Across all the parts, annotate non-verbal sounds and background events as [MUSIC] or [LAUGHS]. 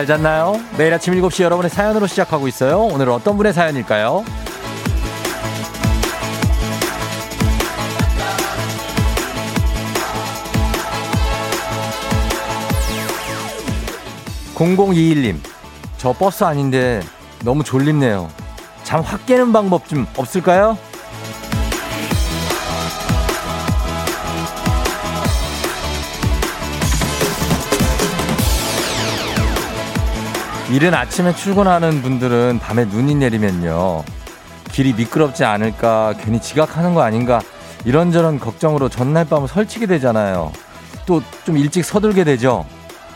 잘 잤나요? 매일 아침 7시 여러분의 사연으로 시작하고 있어요. 오늘 어떤 분의 사연일까요? 0021님, 저 버스 아닌데 너무 졸립네요. 잠 확 깨는 방법 좀 없을까요? 이른 아침에 출근하는 분들은 밤에 눈이 내리면요. 길이 미끄럽지 않을까, 괜히 지각하는 거 아닌가, 이런저런 걱정으로 전날 밤을 설치게 되잖아요. 또 좀 일찍 서둘게 되죠.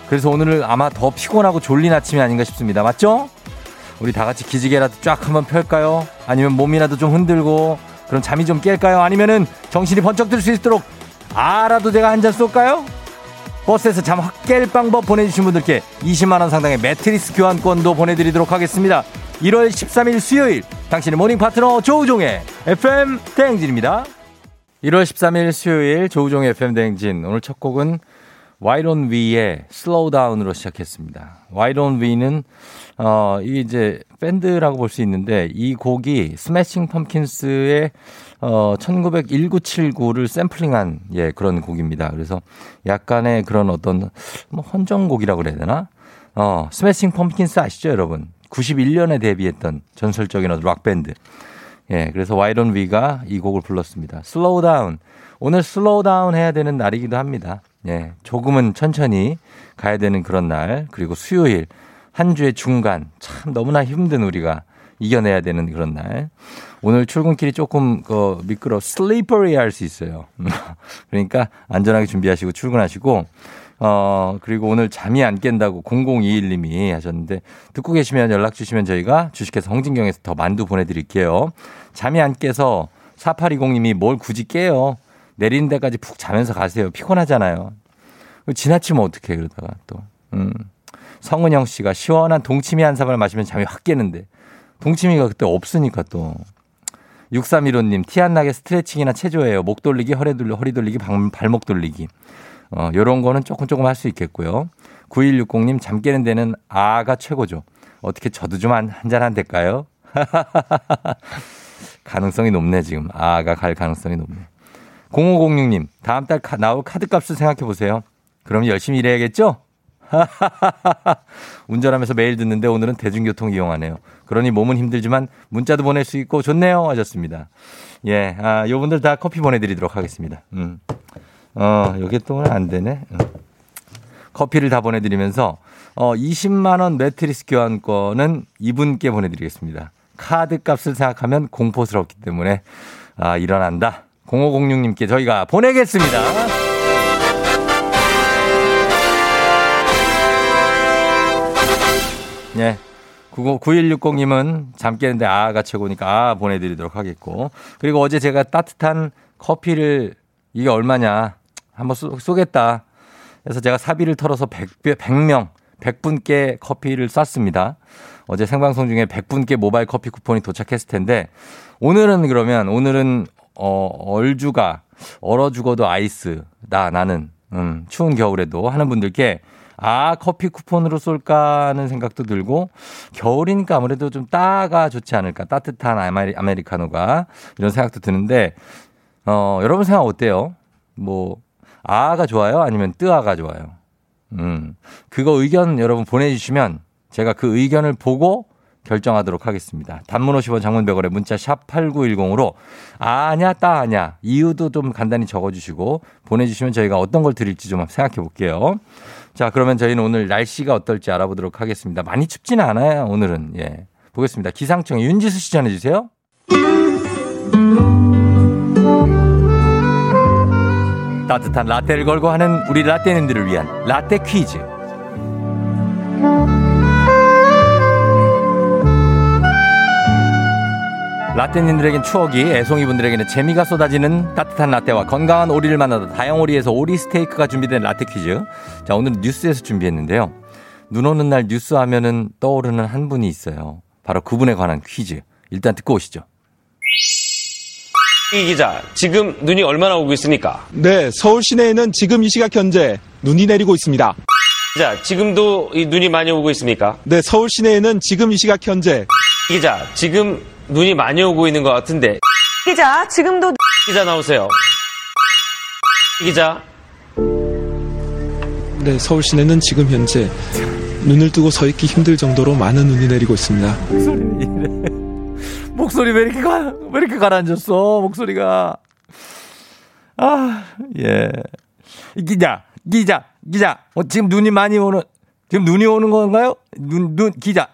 그래서 오늘은 아마 더 피곤하고 졸린 아침이 아닌가 싶습니다. 맞죠? 우리 다 같이 기지개라도 쫙 한번 펼까요? 아니면 몸이라도 좀 흔들고, 그럼 잠이 좀 깰까요? 아니면은 정신이 번쩍 들 수 있도록 아라도 제가 한 잔 쏠까요? 버스에서 잠 확 깰 방법 보내주신 분들께 20만원 상당의 매트리스 교환권도 보내드리도록 하겠습니다. 1월 13일 수요일 당신의 morning 파트너 조우종의 FM 대행진입니다. 1월 13일 수요일 조우종의 FM 대행진 오늘 첫 곡은 Why Don't We의 Slow Down으로 시작했습니다. 와이론 위는 어 이게 이제 밴드라고 볼 수 있는데 이 곡이 Smashing Pumpkins의 어 1979를 샘플링한 예 그런 곡입니다. 그래서 약간의 그런 어떤 뭐 헌정곡이라고 그래야 되나? 어 스매싱 펌킨스 아시죠, 여러분? 91년에 데뷔했던 전설적인 락 밴드. 예, 그래서 와이론 위가 이 곡을 불렀습니다. slow down. 오늘 slow down 해야 되는 날이기도 합니다. 예, 조금은 천천히 가야 되는 그런 날. 그리고 수요일 한 주의 중간 참 너무나 힘든 우리가 이겨내야 되는 그런 날. 오늘 출근길이 조금 그 미끄러 slippery 할 수 있어요. [LAUGHS] 그러니까 안전하게 준비하시고 출근하시고 어 그리고 오늘 잠이 안 깬다고 0021님이 하셨는데 듣고 계시면 연락 주시면 저희가 주식회사 홍진경에서 더 만두 보내드릴게요. 잠이 안 깨서 4820님이 뭘 굳이 깨요. 내리는 데까지 푹 자면서 가세요. 피곤하잖아요. 지나치면 어떡해 그러다가 또. 음. 성은영 씨가 시원한 동치미 한 사발 마시면 잠이 확 깨는데 동치미가 그때 없으니까 또. 6315님, 티 안 나게 스트레칭이나 체조해요. 목 돌리기, 허리 돌리기, 허리 돌리기, 발 목 돌리기. 어, 요런 거는 조금 조금 할 수 있겠고요. 9160님, 잠 깨는 데는 아가 최고죠. 어떻게 저도 좀 한, 한잔 한 될까요? [LAUGHS] 가능성이 높네, 지금. 아가 갈 가능성이 높네. 0506님, 다음 달 카, 나올 카드 값을 생각해 보세요. 그럼 열심히 일해야겠죠? [LAUGHS] 운전하면서 매일 듣는데 오늘은 대중교통 이용하네요. 그러니 몸은 힘들지만 문자도 보낼 수 있고 좋네요. 하셨습니다. 예, 아, 요 분들 다 커피 보내드리도록 하겠습니다. 음. 어, 여기 또안 되네. 음. 커피를 다 보내드리면서 어, 20만 원 매트리스 교환권은 이분께 보내드리겠습니다. 카드 값을 생각하면 공포스럽기 때문에 아, 일어난다. 0506님께 저희가 보내겠습니다. 예. 9160님은 잠 깨는데 아가 최고니까 아 보내드리도록 하겠고. 그리고 어제 제가 따뜻한 커피를 이게 얼마냐. 한번 쏘, 쏘겠다. 그래서 제가 사비를 털어서 100, 100명, 100분께 커피를 쐈습니다. 어제 생방송 중에 100분께 모바일 커피 쿠폰이 도착했을 텐데 오늘은 그러면 오늘은 어, 얼주가 얼어 죽어도 아이스다 나는 음, 추운 겨울에도 하는 분들께 아, 커피 쿠폰으로 쏠까 하는 생각도 들고, 겨울이니까 아무래도 좀 따가 좋지 않을까. 따뜻한 아메리, 아메리카노가. 이런 생각도 드는데, 어, 여러분 생각 어때요? 뭐, 아가 좋아요? 아니면 뜨아가 좋아요? 음, 그거 의견 여러분 보내 주시면 제가 그 의견을 보고 결정하도록 하겠습니다. 단문 50원 장문 100원에 문자 샵 8910으로 아냐 따아냐 이유도 좀 간단히 적어주시고 보내주시면 저희가 어떤 걸 드릴지 좀 생각해 볼게요. 자, 그러면 저희는 오늘 날씨가 어떨지 알아보도록 하겠습니다. 많이 춥지는 않아요, 오늘은. 예. 보겠습니다. 기상청 윤지수 씨 전해주세요. 따뜻한 라떼를 걸고 하는 우리 라떼님들을 위한 라떼 퀴즈. 라떼님들에겐 추억이, 애송이분들에게는 재미가 쏟아지는 따뜻한 라떼와 건강한 오리를 만나다 다영오리에서 오리 스테이크가 준비된 라떼 퀴즈. 자, 오늘은 뉴스에서 준비했는데요. 눈 오는 날 뉴스 하면은 떠오르는 한 분이 있어요. 바로 그분에 관한 퀴즈. 일단 듣고 오시죠. 이 기자, 지금 눈이 얼마나 오고 있습니까? 네, 서울 시내에는 지금 이 시각 현재 눈이 내리고 있습니다. 기자, 지금도 이 눈이 많이 오고 있습니까? 네, 서울 시내에는 지금 이 시각 현재 기자, 지금 눈이 많이 오고 있는 것 같은데 기자, 지금도 기자 나오세요. 기자, 네, 서울 시내는 지금 현재 눈을 뜨고 서 있기 힘들 정도로 많은 눈이 내리고 있습니다. 목소리 이래. 목소리 왜 이렇게 가, 왜 이렇게 가라앉았어, 목소리가. 아, 예. 기자, 기자, 기자. 어, 지금 눈이 많이 오는, 지금 눈이 오는 건가요? 눈, 눈, 기자.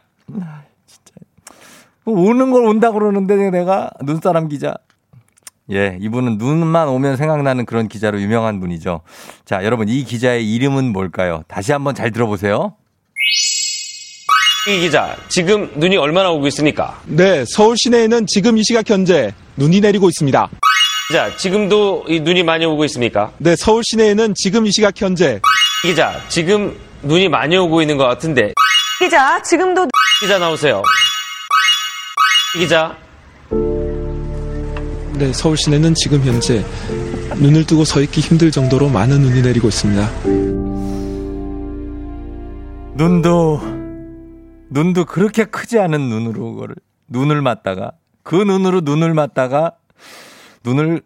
오는 걸 온다 그러는데 내가 눈사람 기자. 예, 이분은 눈만 오면 생각나는 그런 기자로 유명한 분이죠. 자, 여러분, 이 기자의 이름은 뭘까요? 다시 한번 잘 들어보세요. 이 기자, 지금 눈이 얼마나 오고 있습니까? 네, 서울 시내에는 지금 이 시각 현재 눈이 내리고 있습니다. 기자, 지금도 이 눈이 많이 오고 있습니까? 네, 서울 시내에는 지금 이 시각 현재 기자, 지금 눈이 많이 오고 있는 것 같은데 기자, 지금도 기자 나오세요. 기자, 네, 서울 시내는 지금 현재 눈을 뜨고 서 있기 힘들 정도로 많은 눈이 내리고 있습니다. 눈도 눈도 그렇게 크지 않은 눈으로 그거를 눈을 맞다가 그 눈으로 눈을 맞다가 눈을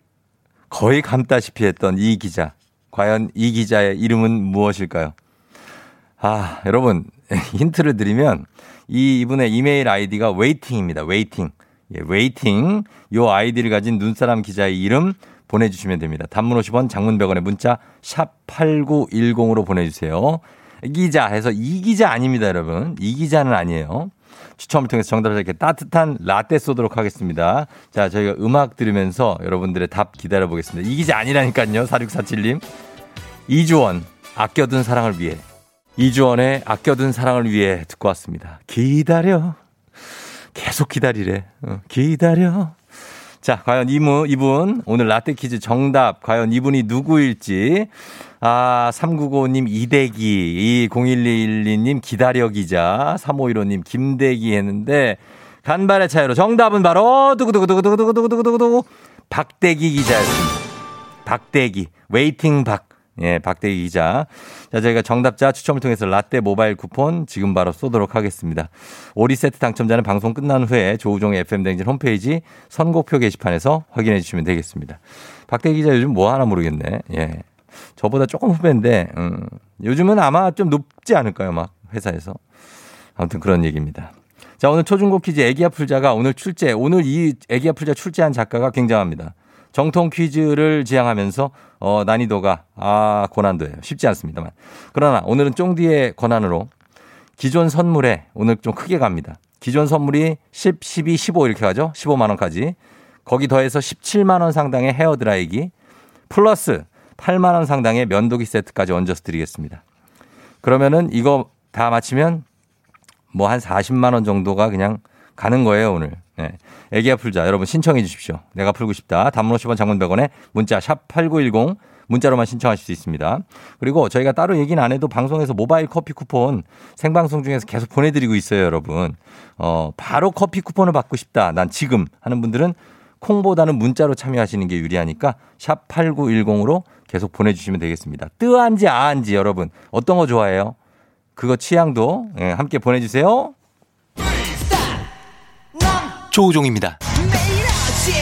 거의 감다시피 했던 이 기자. 과연 이 기자의 이름은 무엇일까요? 아, 여러분 [LAUGHS] 힌트를 드리면 이 이분의 이메일 아이디가 waiting입니다. Waiting. 예, waiting. 요 아이디를 가진 눈사람 기자의 이름 보내주시면 됩니다. 단문 50원, 장문 100원의 문자 샵 8910으로 보내주세요. 기자 해서 이 기자 아닙니다, 여러분. 이 기자는 아니에요. 추첨을 통해서 정답을 이렇게 따뜻한 라떼 쏘도록 하겠습니다. 자, 저희가 음악 들으면서 여러분들의 답 기다려 보겠습니다. 이 기자 아니라니까요, 4647님. 이주원, 아껴둔 사랑을 위해. 이주원의 아껴둔 사랑을 위해 듣고 왔습니다. 기다려. 계속 기다리래. 어, 기다려. 자, 과연 이분, 이분, 오늘 라떼 퀴즈 정답, 과연 이분이 누구일지. 아, 3995님 이대기, 0112님 기다려 기자, 3515님 김대기 했는데, 간발의 차이로 정답은 바로, 두구두구두구두구두구두구두구, 박대기 기자였습니다. 박대기, waiting 박. 예, 박대기 기자. 자, 저희가 정답자 추첨을 통해서 라떼 모바일 쿠폰 지금 바로 쏘도록 하겠습니다. 오리 세트 당첨자는 방송 끝난 후에 조우종의 FM대행진 홈페이지 선곡표 게시판에서 확인해 주시면 되겠습니다. 박대기 기자 요즘 뭐 하나 모르겠네. 예. 저보다 조금 후배인데, 음, 요즘은 아마 좀 높지 않을까요? 막 회사에서. 아무튼 그런 얘기입니다. 자, 오늘 초중고 퀴즈 애기야 풀자가 오늘 출제, 오늘 이 애기야 풀자 출제한 작가가 굉장합니다. 정통 퀴즈를 지향하면서 어, 난이도가 아 고난도예요. 쉽지 않습니다만. 그러나 오늘은 쫑디의 권한으로 기존 선물에 오늘 좀 크게 갑니다. 기존 선물이 10, 12, 15 이렇게 가죠. 15만 원까지. 거기 더해서 17만 원 상당의 헤어 드라이기 플러스 8만 원 상당의 면도기 세트까지 얹어서 드리겠습니다. 그러면은 이거 다 마치면 뭐 한 40만 원 정도가 그냥 가는 거예요, 오늘. 네. 애기야 풀자. 여러분 신청해 주십시오. 내가 풀고 싶다. 단문 50원 장문 100원에 문자 샵 8910 문자로만 신청하실 수 있습니다. 그리고 저희가 따로 얘기는 안 해도 방송에서 모바일 커피 쿠폰 생방송 중에서 계속 보내드리고 있어요, 여러분. 어, 바로 커피 쿠폰을 받고 싶다. 난 지금 하는 분들은 콩보다는 문자로 참여하시는 게 유리하니까 샵 8910으로 계속 보내주시면 되겠습니다. 뜨한지 아한지 여러분 어떤 거 좋아해요? 그거 취향도 예, 함께 보내주세요. 조우종입니다. 매일 아침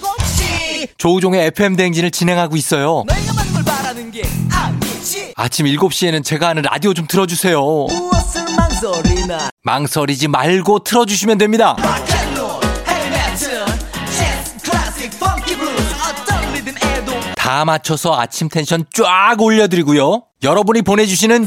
7시 조우종의 FM 대행진을 진행하고 있어요. 아침 7시에는 제가 하는 라디오 좀 틀어주세요. 망설이지 말고 틀어주시면 됩니다. 다 맞춰서 아침 텐션 쫙 올려드리고요. 여러분이 보내주시는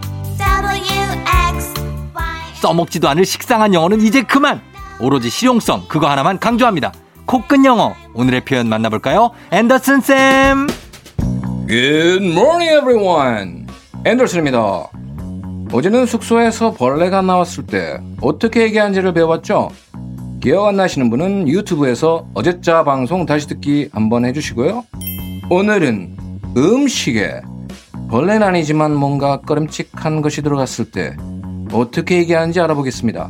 써먹지도 않을 식상한 영어는 이제 그만 오로지 실용성 그거 하나만 강조합니다 코끝 영어 오늘의 표현 만나볼까요 앤더슨 쌤 Good morning, everyone. 앤더슨입니다. 어제는 숙소에서 벌레가 나왔을 때 어떻게 얘기하는지를 배워봤죠? 기억 안 나시는 분은 유튜브에서 어제자 방송 다시 듣기 한번 해주시고요. 오늘은 음식에 벌레는 아니지만 뭔가 꺼림칙한 것이 들어갔을 때 어떻게 얘기하는지 알아보겠습니다.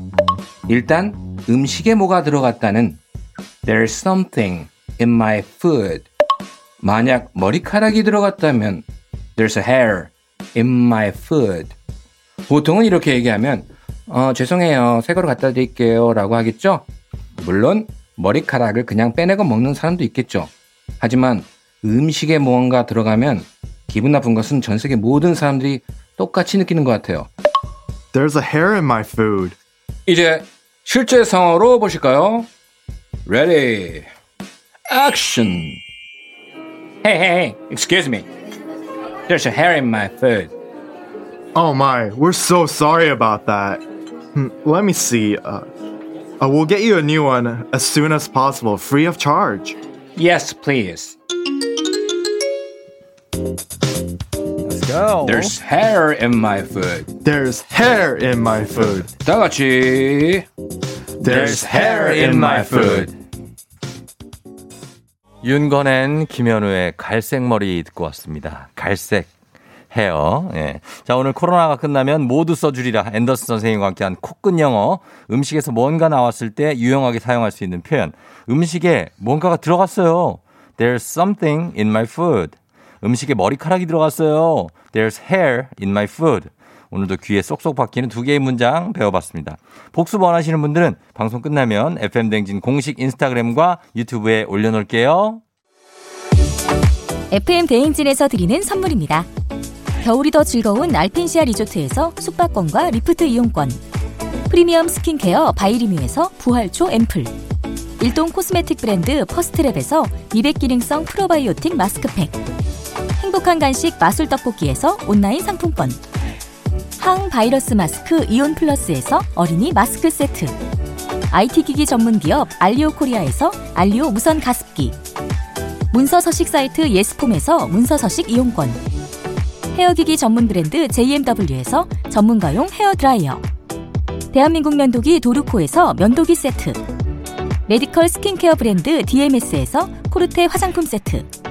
일단 음식에 뭐가 들어갔다는 There's something in my food. 만약 머리카락이 들어갔다면 There's a hair in my food. 보통은 이렇게 얘기하면 어, 죄송해요. 새 거로 갖다 드릴게요. 라고 하겠죠? 물론 머리카락을 그냥 빼내고 먹는 사람도 있겠죠. 하지만 음식에 무언가 들어가면 기분 나쁜 것은 전 세계 모든 사람들이 똑같이 느끼는 것 같아요. There's a hair in my food. 이제 실제 상황으로 보실까요? Ready, action. Hey, hey, excuse me. There's a hair in my food. Oh my, we're so sorry about that. Hmm, Let me see. Uh, uh, we'll get you a new one as soon as possible, free of charge. Yes, please. Go. There's hair in my food. There's hair in my food. 다 같이. There's hair in my food. 윤건엔 김현우의 갈색 머리 듣고 왔습니다. 갈색 헤어. 예. 자, 오늘 코로나가 끝나면 모두 써주리라. 앤더슨 선생님과 함께한 코끝 영어. 음식에서 뭔가 나왔을 때 유용하게 사용할 수 있는 표현. 음식에 뭔가가 들어갔어요. There's something in my food. 음식에 머리카락이 들어갔어요. There's hair in my food. 오늘도 귀에 쏙쏙 박히는 두 개의 문장 배워봤습니다. 복습 원하시는 분들은 방송 끝나면 FM댕진 공식 인스타그램과 유튜브에 올려놓을게요. FM 대행진에서 드리는 선물입니다. 겨울이 더 즐거운 알펜시아 리조트에서 숙박권과 리프트 이용권. 프리미엄 스킨케어 바이리뮤에서 부활초 앰플. 일동 코스메틱 브랜드 퍼스트랩에서 미백 기능성 프로바이오틱 마스크팩. 행복한 간식 마술 떡볶이에서 온라인 상품권. 항바이러스 마스크 이온 플러스에서 어린이 마스크 세트. IT 기기 전문 기업 알리오 코리아에서 알리오 무선 가습기. 문서 서식 사이트 예스폼에서 문서 서식 이용권. 헤어기기 전문 브랜드 JMW에서 전문가용 헤어 드라이어. 대한민국 면도기 도르코에서 면도기 세트. 메디컬 스킨케어 브랜드 DMS에서 코르테 화장품 세트.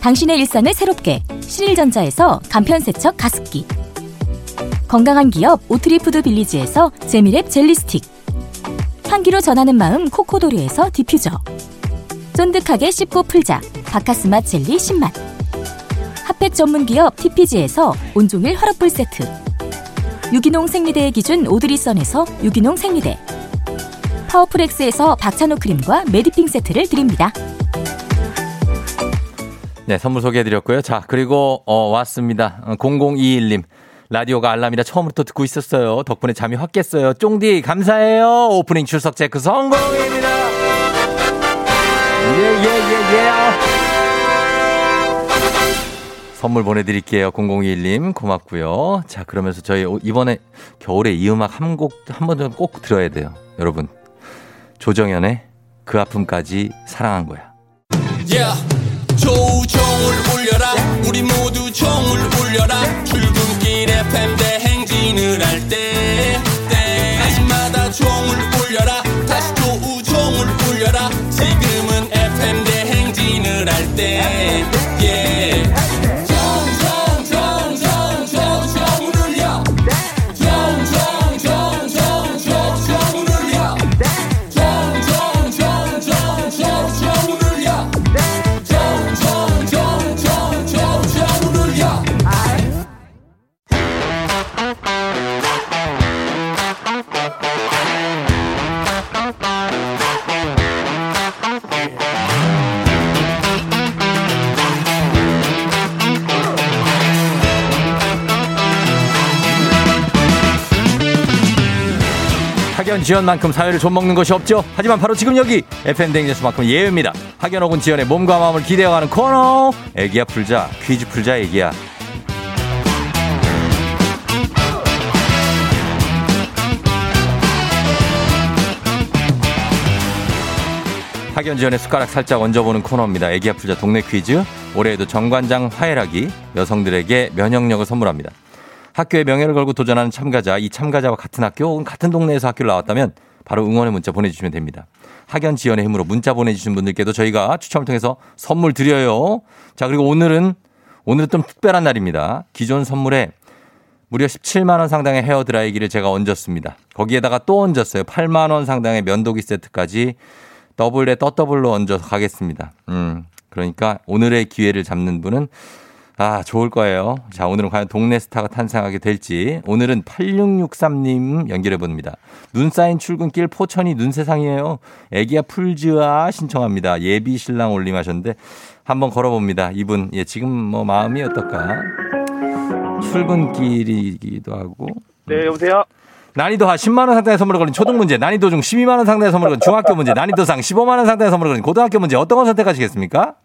당신의 일상을 새롭게 신일전자에서 간편 세척 가습기. 건강한 기업 오트리푸드 빌리지에서 재미랩 젤리 스틱. 향기로 전하는 마음 코코도리에서 디퓨저. 쫀득하게 씹고 풀자 박카스맛 젤리 10만. 핫팩 전문 기업 TPG에서 온종일 화롯불 세트. 유기농 생리대의 기준 오드리선에서 유기농 생리대. 파워풀엑스에서 박찬호 크림과 메디핑 세트를 드립니다. 네, 선물 소개해드렸고요. 자, 그리고, 어, 왔습니다. 어, 0021님. 라디오가 알람이라 처음부터 듣고 있었어요. 덕분에 잠이 확 깼어요. 쫑디, 감사해요. 오프닝 출석 체크 성공입니다. 예, 예, 예, 예. 선물 보내드릴게요. 0021님. 고맙고요. 자, 그러면서 저희 이번에 겨울에 이 음악 한 곡, 한번 정도 꼭 들어야 돼요. 여러분. 조정연의 그 아픔까지 사랑한 거야. Yeah. 조종을 울려라. 우리 모두 종을 울려라 학연 지연만큼 사회를 좀 먹는 것이 없죠. 하지만 바로 지금 여기 FM 댕제수만큼 예외입니다. 학연 혹은 지연의 몸과 마음을 기대어가는 코너. 애기야 풀자 퀴즈 풀자 애기야. 학연 지연의 숟가락 살짝 얹어보는 코너입니다. 애기야 풀자 동네 퀴즈. 올해에도 정관장 화해락이 여성들에게 면역력을 선물합니다. 학교의 명예를 걸고 도전하는 참가자, 이 참가자와 같은 학교 혹은 같은 동네에서 학교를 나왔다면 바로 응원의 문자 보내주시면 됩니다. 학연 지연의 힘으로 문자 보내주신 분들께도 저희가 추첨을 통해서 선물 드려요. 자, 그리고 오늘은, 오늘은 좀 특별한 날입니다. 기존 선물에 무려 17만원 상당의 헤어 드라이기를 제가 얹었습니다. 거기에다가 또 얹었어요. 8만원 상당의 면도기 세트까지 더블에 떠더블로 얹어서 가겠습니다. 음, 그러니까 오늘의 기회를 잡는 분은 아, 좋을 거예요. 자, 오늘은 과연 동네 스타가 탄생하게 될지. 오늘은 8663님 연결해 봅니다. 눈 쌓인 출근길 포천이 눈 세상이에요. 애기야 풀즈아 신청합니다. 예비 신랑 올림하셨는데 한번 걸어봅니다. 이분, 예, 지금 뭐 마음이 어떨까? 출근길이기도 하고. 네, 여보세요? 난이도 하 10만 원 상당의 선물을 걸린 초등 문제, 난이도 중 12만 원 상당의 선물을 걸린 중학교 문제, 난이도 상 15만 원 상당의 선물을 걸린 고등학교 문제 어떤 걸 선택하시겠습니까?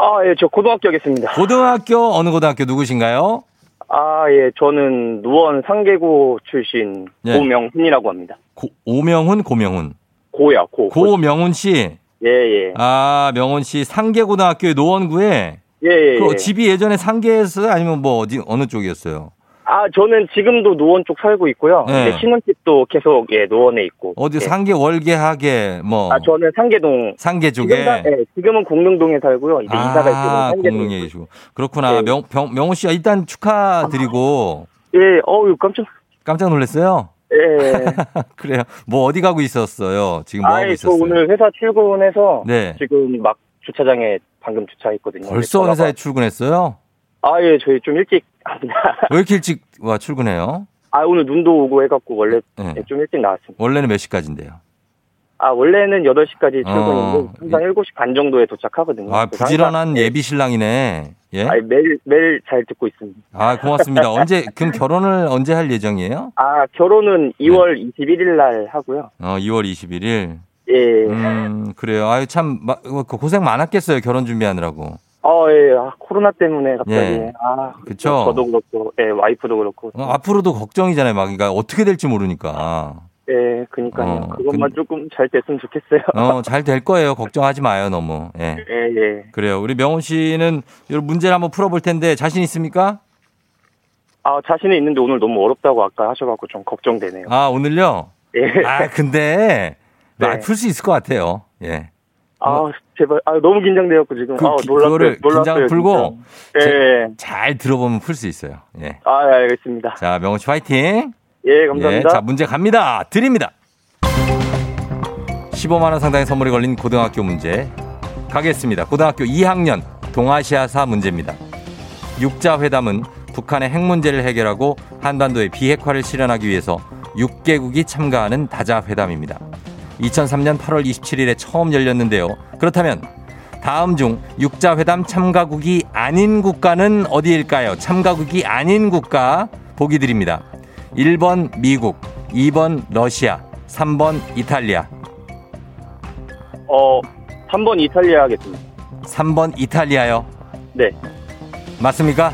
아, 예, 저 고등학교 하겠습니다. 고등학교 어느 고등학교 누구신가요? 아, 예, 저는 누원 상계고 출신 예. 고명훈이라고 합니다. 고- 오명훈, 고명훈. 고야, 고. 고명훈 씨. 예, 예. 아, 명훈 씨 상계고등학교의 노원구에 예, 예. 그 예. 집이 예전에 상계였어요? 아니면 뭐 어디 어느 쪽이었어요? 아, 저는 지금도 노원 쪽 살고 있고요. 네. 신혼집도 계속, 예, 노원에 있고. 어디 예. 상계 월계하게 뭐 아, 저는 상계동. 상계 지금, 쪽에 사- 예, 지금은 공릉동에 살고요. 이제 이사 갈 때는 아, 상계동. 공릉에 계시고. 그렇구나. 네. 명, 병, 명훈 씨가 일단 축하드리고 예, 어우, 깜짝, 깜짝 놀랐어요. 예. [LAUGHS] 그래요. 뭐 어디 가고 있었어요? 지금 뭐 하고 아예 저 있었어요? 오늘 회사 출근해서 네. 지금 막 주차장에 방금 주차했거든요. 벌써 회사에 출근했어요? 아, 예, 저희 좀 일찍 왜 이렇게 일찍 와 출근해요? 아, 오늘 눈도 오고 해갖고 원래 네. 좀 일찍 나왔습니다. 원래는 몇 시까지인데요? 아, 원래는 8시까지 출근인데 어. 항상 7시 반 정도에 도착하거든요. 아, 부지런한 예비 신랑이네. 예? 아니, 매일, 매일 잘 듣고 있습니다. 아, 고맙습니다. 언제, 그럼 결혼을 언제 할 예정이에요? 아, 결혼은 2월 21일 날 하고요. 어, 2월 21일. 예. 음, 그래요. 아유, 참, 마- 그 고생 많았겠어요. 결혼 준비하느라고. 어, 예. 아, 코로나 때문에 갑자기. 예. 아, 그쵸? 저도 그렇고, 예, 와이프도 그렇고. 어, 앞으로도 걱정이잖아요. 막, 그러니까 어떻게 될지 모르니까. 예, 그니까요. 어, 그것만 근- 조금 잘 됐으면 좋겠어요. 어, 잘 될 거예요. 걱정하지 마요, 너무. 예. 예, 예. 그래요. 우리 명훈 씨는 이 문제를 한번 풀어볼 텐데 자신 있습니까? 아, 자신은 있는데 오늘 너무 어렵다고 아까 하셔갖고 좀 걱정되네요. 아, 오늘요? 예. 아, 근데 [LAUGHS] 네. 풀수 있을 것 같아요. 예. 아, 제발. 아, 너무 긴장돼갖고 지금. 그 아, 기- 놀랐어요. 그거를 놀랐어요. 긴장을 풀고. 예, 예. 잘 들어보면 풀 수 있어요. 예. 아, 예, 알겠습니다. 자, 명훈 씨 화이팅! 예, 감사합니다. 예, 자, 문제 갑니다. 드립니다. 15만 원 상당의 선물이 걸린 고등학교 문제. 가겠습니다. 고등학교 2학년 동아시아사 문제입니다. 육자 회담은 북한의 핵 문제를 해결하고 한반도의 비핵화를 실현하기 위해서 6개국이 참가하는 다자 회담입니다. 2003년 8월 27일에 처음 열렸는데요. 그렇다면 다음 중 육자회담 참가국이 아닌 국가는 어디일까요? 참가국이 아닌 국가 보기 드립니다. 1번 미국, 2번 러시아, 3번 이탈리아, 어, 3번 이탈리아 하겠습니다. 3번 이탈리아요. 네. 맞습니까?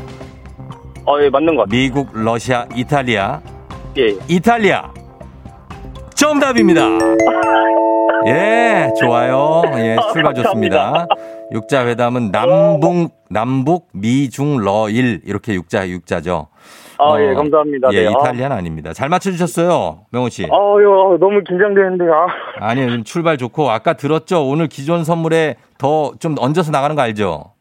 어, 예, 맞는 것 같아요. 미국, 러시아, 이탈리아. 예, 예. 이탈리아. 정답입니다. [LAUGHS] 예, 좋아요. 예, 출발 좋습니다. 육자 회담은 남북, 남북, 미중, 러일. 이렇게 육자, 육자죠. 아, 예, 어, 감사합니다. 예, 네. 이탈리아는 아닙니다. 잘 맞춰주셨어요. 명호 씨. 아, 유 너무 긴장되는데, 아. 아니요, 지금 출발 좋고, 아까 들었죠? 오늘 기존 선물에 더 좀 얹어서 나가는 거 알죠?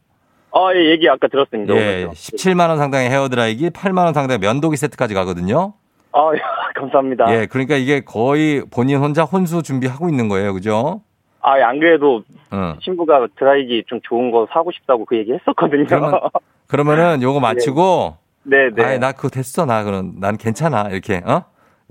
아, 예, 얘기 아까 들었습니다. 예, 오늘도. 17만원 상당의 헤어드라이기, 8만원 상당의 면도기 세트까지 가거든요. 아, 예, [LAUGHS] 감사합니다. 예, 그러니까 이게 거의 본인 혼자 혼수 준비하고 있는 거예요. 그죠? 아, 예, 안 그래도 응. 친구가 드라이기 좀 좋은 거 사고 싶다고 그 얘기 했었거든요. 그러면- 그러면은 요거 [LAUGHS] 마치고, 네, 네. 아이, 나 그거 됐어. 나 그럼, 난 괜찮아. 이렇게, 어?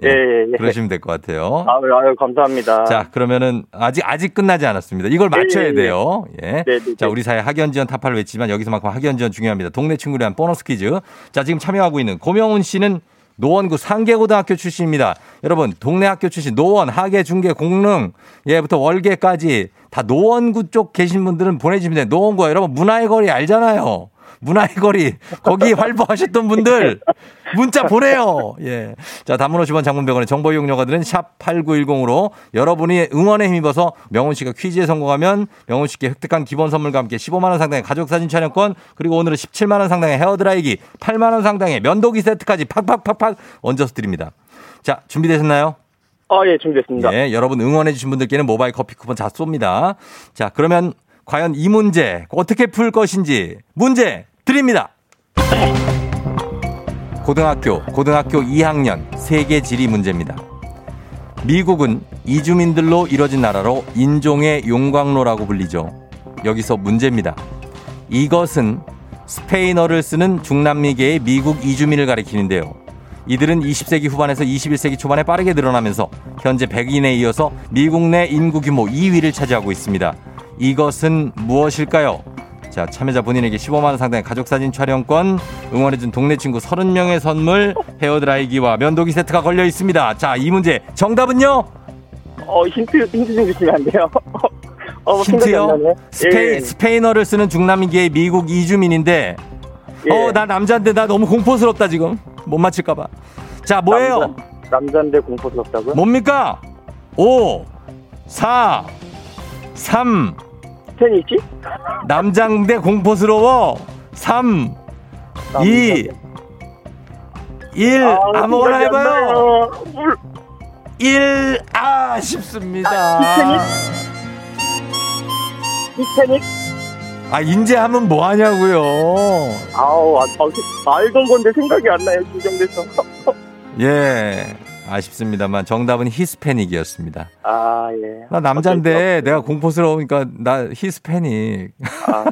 예, 예, 예. 그러시면 될 것 같아요. 아유, 아유, 감사합니다. 자, 그러면은 아직 아직 끝나지 않았습니다. 이걸 맞춰야 예, 예, 예. 돼요. 예. 네, 네, 자, 네. 우리 사회 학연 지원 타파를 외치지만 여기서만큼 학연 지원 중요합니다. 동네 친구를 위한 보너스 퀴즈. 자, 지금 참여하고 있는 고명훈 씨는 노원구 상계고등학교 출신입니다. 여러분, 동네 학교 출신 노원, 하계, 중계, 공릉, 예부터 월계까지 다 노원구 쪽 계신 분들은 보내주시면 돼요. 노원구가 여러분 문화의 거리 알잖아요. 문화의 거리 거기 활보하셨던 분들 문자 보내요. 예. 자, 단문 50원 장문 100원의 정보 이용료가 드는 샵 8910으로 여러분이 응원에 힘입어서 명훈 씨가 퀴즈에 성공하면 명훈 씨께 획득한 기본 선물과 함께 15만 원 상당의 가족 사진 촬영권 그리고 오늘은 17만 원 상당의 헤어 드라이기, 8만 원 상당의 면도기 세트까지 팍팍팍팍 얹어서 드립니다. 자, 준비되셨나요? 아, 예, 준비됐습니다. 예, 여러분 응원해주신 분들께는 모바일 커피 쿠폰 다 쏩니다. 자, 그러면 과연 이 문제 어떻게 풀 것인지 문제 드립니다. 고등학교, 고등학교 2학년 세계 지리 문제입니다. 미국은 이주민들로 이뤄진 나라로 인종의 용광로라고 불리죠. 여기서 문제입니다. 이것은 스페인어를 쓰는 중남미계의 미국 이주민을 가리키는데요. 이들은 20세기 후반에서 21세기 초반에 빠르게 늘어나면서 현재 백인에 이어서 미국 내 인구 규모 2위를 차지하고 있습니다. 이것은 무엇일까요? 자, 참여자 본인에게 15만원 상당의 가족사진 촬영권, 응원해준 동네 친구 30명의 선물, 헤어드라이기와 면도기 세트가 걸려 있습니다. 자, 이 문제 정답은요? 어, 힌트, 힌트 좀 주시면 안 돼요? [LAUGHS] 어, 안 힌트요? 스페인, 예. 스페인어를 쓰는 중남미계의 미국 이주민인데, 예. 어, 나 남자인데 나 너무 공포스럽다, 지금. 못 맞힐까봐. 자, 뭐예요? 남자, 남자인데 공포스럽다고요? 뭡니까? 5, 4, 3, 테니시? 남장대 공포스러워. 3, 2, 1. 아, 아무거나 생각이 안 해봐요. 나요. 물, 1. 아쉽습니다. 티타닉? 아, 인제 하면 뭐 하냐고요. 아우, 아, 아, 알던 건데 생각이 안 나요, 긴장돼서. 예. 아쉽습니다만 정답은 히스패닉이었습니다. 아, 예. 나 남잔데 내가 공포스러우니까 나 히스패닉. 아,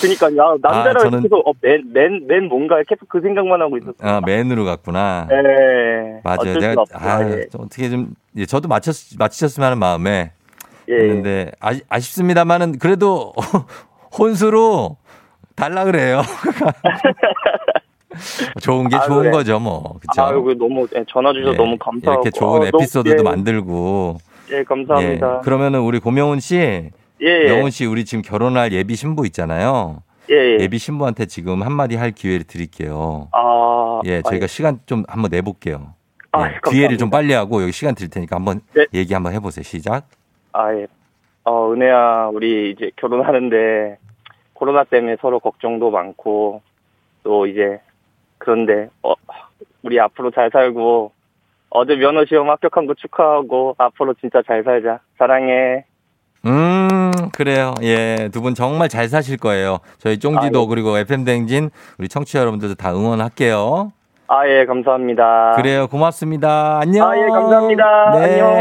그니까, 야, 남자라 아, 저는- 계속, 어, 맨, 맨, 맨 뭔가 계속 그 생각만 하고 있었어. 아, 맨으로 갔구나. 예. 맞아요. 내가. 아, 예. 좀 어떻게 좀 예, 저도 맞췄 맞히셨으면 하는 마음에 예. 했는데 아, 아쉽습니다만은 그래도 [LAUGHS] 혼수로 달라 그래요. [LAUGHS] [LAUGHS] 좋은 게 아, 좋은 그래. 거죠, 뭐. 그렇죠? 아유, 그 너무, 예, 전화 주셔서 너무 감사하고. 이렇게 좋은 아, 너무- 에피소드도 예, 만들고. 예, 감사합니다. 예. 그러면은 우리 고명훈 씨, 예, 예. 명훈 씨 우리 지금 결혼할 예비 신부 있잖아요. 예, 예. 비 신부한테 지금 한마디 할 기회를 드릴게요. 아, 예, 저희가 아, 시간 좀 한번 내볼게요. 아, 예. 기회를 좀 빨리 하고 여기 시간 드릴 테니까 한번 네. 얘기 한번 해보세요. 시작. 아, 예. 어, 은혜야, 우리 이제 결혼하는데 코로나 때문에 서로 걱정도 많고 또 이제 그런데 어, 우리 앞으로 잘 살고 어제 면허 시험 합격한 거 축하하고 앞으로 진짜 잘 살자. 사랑해. 음, 그래요. 예, 두 분 정말 잘 사실 거예요. 저희 쫑디도 아, 예. 그리고 FM 댕진 우리 청취자 여러분들도 다 응원할게요. 아, 예, 감사합니다. 그래요. 고맙습니다. 안녕. 아, 예, 감사합니다. 네, 안녕.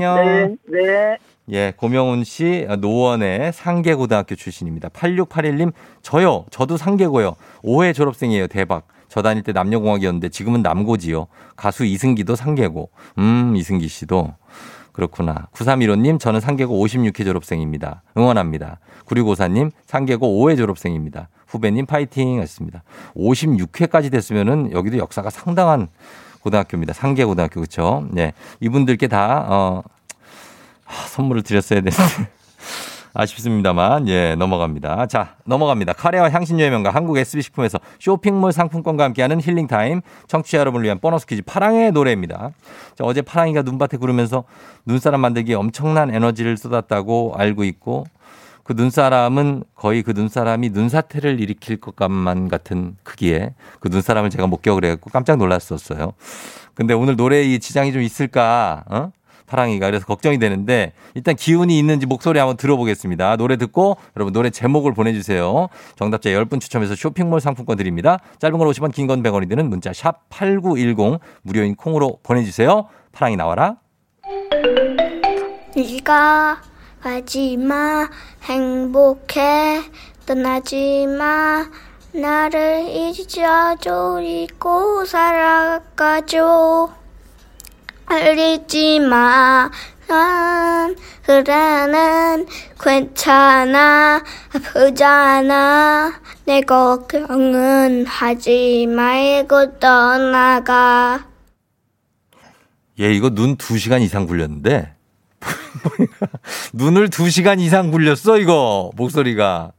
안녕요. 네, 네. 예, 고명훈 씨, 노원의 상계고등학교 출신입니다. 8681님, 저요. 저도 상계고요. 5회 졸업생이에요. 대박. 저 다닐 때 남녀공학이었는데 지금은 남고지요. 가수 이승기도 상계고. 음, 이승기 씨도. 그렇구나. 9315님, 저는 상계고 56회 졸업생입니다. 응원합니다. 9654님, 상계고 5회 졸업생입니다. 후배님 파이팅 하셨습니다. 56회까지 됐으면은 여기도 역사가 상당한 고등학교입니다. 상계고등학교, 그쵸? 네. 이분들께 다, 어, 하, 선물을 드렸어야 되는데. [LAUGHS] 아쉽습니다만, 예, 넘어갑니다. 자, 넘어갑니다. 카레와 향신료의 명가 한국 SB식품에서 쇼핑몰 상품권과 함께하는 힐링타임. 청취자 여러분을 위한 보너스 퀴즈 파랑의 노래입니다. 자, 어제 파랑이가 눈밭에 구르면서 눈사람 만들기에 엄청난 에너지를 쏟았다고 알고 있고, 그 눈사람은 거의 그 눈사람이 눈사태를 일으킬 것만 같은 크기에 그 눈사람을 제가 목격을 해갖고 깜짝 놀랐었어요. 근데 오늘 노래에 이 지장이 좀 있을까, 어? 파랑이가 그래서 걱정이 되는데 일단 기운이 있는지 목소리 한번 들어보겠습니다. 노래 듣고 여러분 노래 제목을 보내주세요. 정답자 10분 추첨해서 쇼핑몰 상품권 드립니다. 짧은 걸 50원 긴 건 100원이 드는 문자 샵 8910 무료인 콩으로 보내주세요. 파랑이 나와라. 네가 가지 마 행복해 떠나지 마 나를 잊어줘 잊고 살아가줘 알리지 마. 난 그래는 괜찮아. 아프잖아. 내 걱정은 하지 말고 떠나가. 얘 이거 눈 2시간 이상 굴렸는데? [LAUGHS] 눈을 2시간 이상 굴렸어 이거 목소리가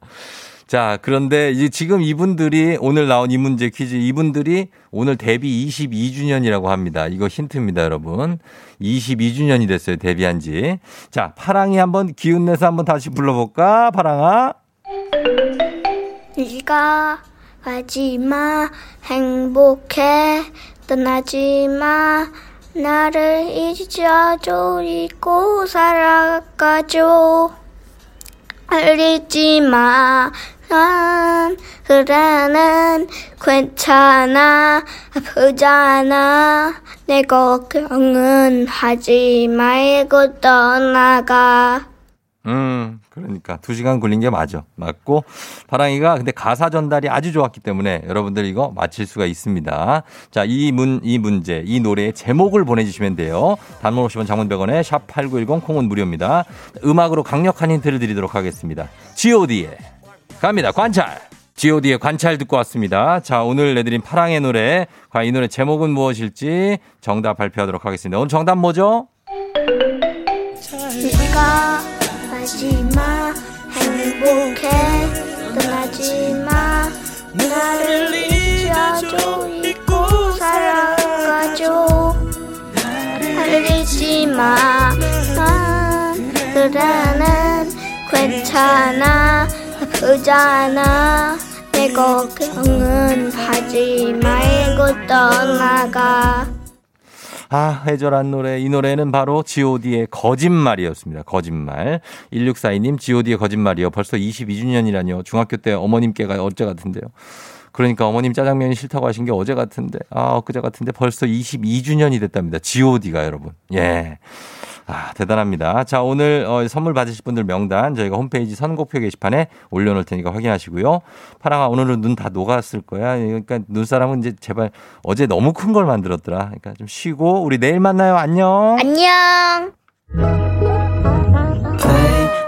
자 그런데 이제 지금 이분들이 오늘 나온 이 문제 퀴즈 이분들이 오늘 데뷔 22주년이라고 합니다. 이거 힌트입니다 여러분. 22주년이 됐어요 데뷔한 지 자 파랑이 한번 기운 내서 한번 다시 불러볼까? 파랑아. 네가 가지 마 행복해. 떠나지 마 나를 잊어줘. 잊고 살아가줘. 알리지 마. 난 그래는 괜찮아 아프잖아 내 걱정은 하지 말고 떠나가 음, 그러니까 두 시간 굴린 게 맞아. 맞고 파랑이가 근데 가사 전달이 아주 좋았기 때문에 여러분들 이거 맞힐 수가 있습니다. 자, 이 문, 이 문제, 이 노래의 제목을 보내주시면 돼요. 단문 50원 장문 100원에 샵8910 콩은 무료입니다. 음악으로 강력한 힌트를 드리도록 하겠습니다. god의 갑니다. 관찰. god의 관찰 듣고 왔습니다. 자, 오늘 내드린 파랑의 노래, 과연 이 노래 제목은 무엇일지 정답 발표하도록 하겠습니다. 오늘 정답 뭐죠? 네가 가지마 행복해 떠나지 마 나를 잊어줘 잊고 살아가줘 알리지마 난 그래는 괜찮아 아프잖아 내 걱정은 하지 말고 떠나가 아, 해절한 노래. 이 노래는 바로 god의 거짓말이었습니다. 거짓말. 1642님, god의 거짓말이요. 벌써 22주년이라뇨. 중학교 때 어머님께가 어제 같은데요. 그러니까 어머님 짜장면이 싫다고 하신 게 어제 같은데, 아, 엊그제 같은데 벌써 22주년이 됐답니다. god가 여러분. 예. 아, 대단합니다. 자, 오늘 어, 선물 받으실 분들 명단 저희가 홈페이지 선곡표 게시판에 올려놓을 테니까 확인하시고요. 파랑아, 오늘은 눈 다 녹았을 거야. 그러니까 눈사람은 이제 제발 어제 너무 큰 걸 만들었더라. 그러니까 좀 쉬고 우리 내일 만나요. 안녕. 안녕